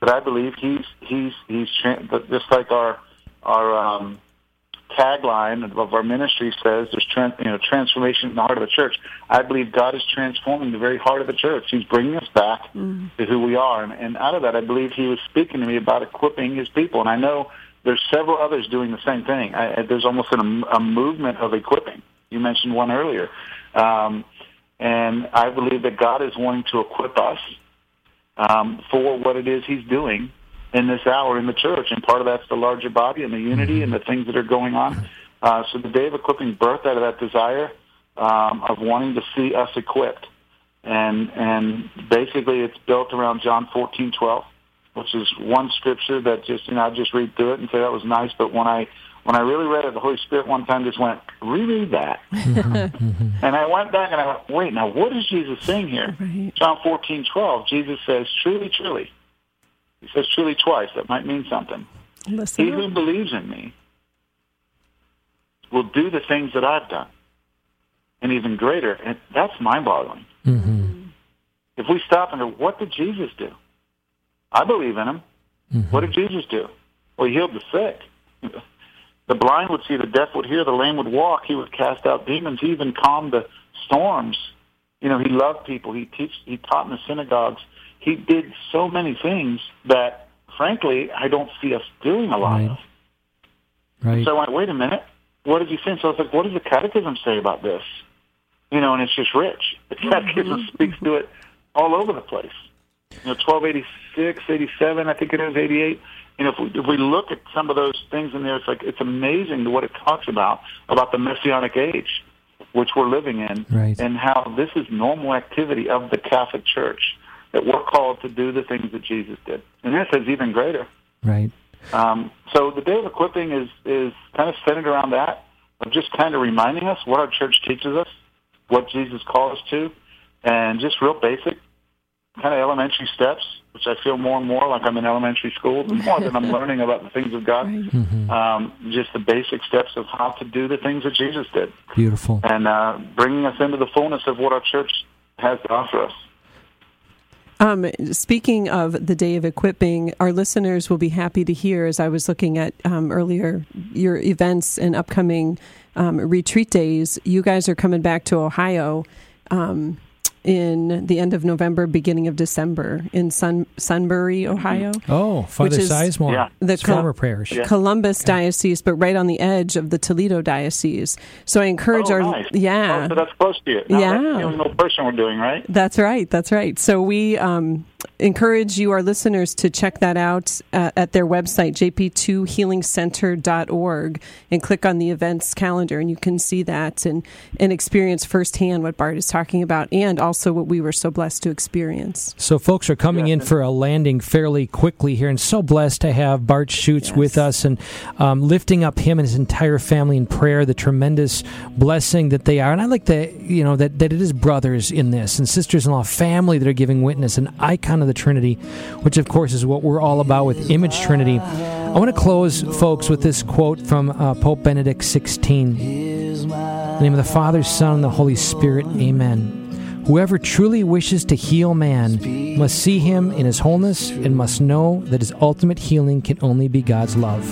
But I believe He's He's He's just like our our um, tagline of our ministry says there's trans, you know transformation in the heart of the church. I believe God is transforming the very heart of the church. He's bringing us back mm-hmm. to who we are, and, and out of that, I believe He was speaking to me about equipping His people. And I know there's several others doing the same thing. I, there's almost an, a movement of equipping. You mentioned one earlier, um, and I believe that God is wanting to equip us um, for what it is He's doing in this hour in the church, and part of that's the larger body and the unity and the things that are going on. Uh, so the day of equipping birthed out of that desire um, of wanting to see us equipped, and and basically it's built around John fourteen twelve, which is one scripture that just you know I just read through it and say that was nice, but when I when I really read it, the Holy Spirit one time just went, reread that. and I went back and I went, wait, now what is Jesus saying here? Right. John fourteen twelve. Jesus says, truly, truly, he says truly twice. That might mean something. Listen he who believes in me will do the things that I've done, and even greater. And that's mind-boggling. Mm-hmm. If we stop and go, what did Jesus do? I believe in him. Mm-hmm. What did Jesus do? Well, he healed the sick. the blind would see, the deaf would hear, the lame would walk. He would cast out demons. He even calmed the storms. You know, he loved people. He teach, he taught in the synagogues he did so many things that, frankly, I don't see us doing a lot right. of. Right. So I went, wait a minute, what did he think? So I was like, what does the Catechism say about this? You know, and it's just rich. The mm-hmm. Catechism speaks to it all over the place. You know, 1286, 87, I think it is, 88. You know, if we, if we look at some of those things in there, it's like, it's amazing what it talks about, about the Messianic age, which we're living in, right. and how this is normal activity of the Catholic Church that we're called to do the things that Jesus did. And this is even greater. Right. Um, so the day of equipping is, is kind of centered around that, of just kind of reminding us what our church teaches us, what Jesus calls us to, and just real basic, kind of elementary steps, which I feel more and more like I'm in elementary school, the more that I'm learning about the things of God. Mm-hmm. Um, just the basic steps of how to do the things that Jesus did. Beautiful. And uh, bringing us into the fullness of what our church has to offer us. Um, speaking of the day of equipping, our listeners will be happy to hear, as I was looking at um, earlier, your events and upcoming um, retreat days. You guys are coming back to Ohio. Um, in the end of November, beginning of December in Sun, Sunbury, Ohio. Oh, Father Sizemore, yeah. the Col- parish, yeah. Columbus okay. diocese, but right on the edge of the Toledo diocese. So I encourage oh, our nice. yeah, oh, so that's close to you. Now, yeah, that's the only person we're doing, right? That's right. That's right. So we um, encourage you, our listeners, to check that out uh, at their website, jp2healingcenter.org, and click on the events calendar, and you can see that and, and experience firsthand what Bart is talking about and also what we were so blessed to experience. So, folks are coming in for a landing fairly quickly here, and so blessed to have Bart Schuchts yes. with us and um, lifting up him and his entire family in prayer, the tremendous blessing that they are. And I like that, you know, that, that it is brothers in this and sisters in law, family that are giving witness, an icon of the Trinity, which of course is what we're all about with Image Trinity. I want to close, folks, with this quote from uh, Pope Benedict XVI. The name of the Father, Son, and the Holy Spirit, Amen. Whoever truly wishes to heal man must see him in his wholeness and must know that his ultimate healing can only be God's love.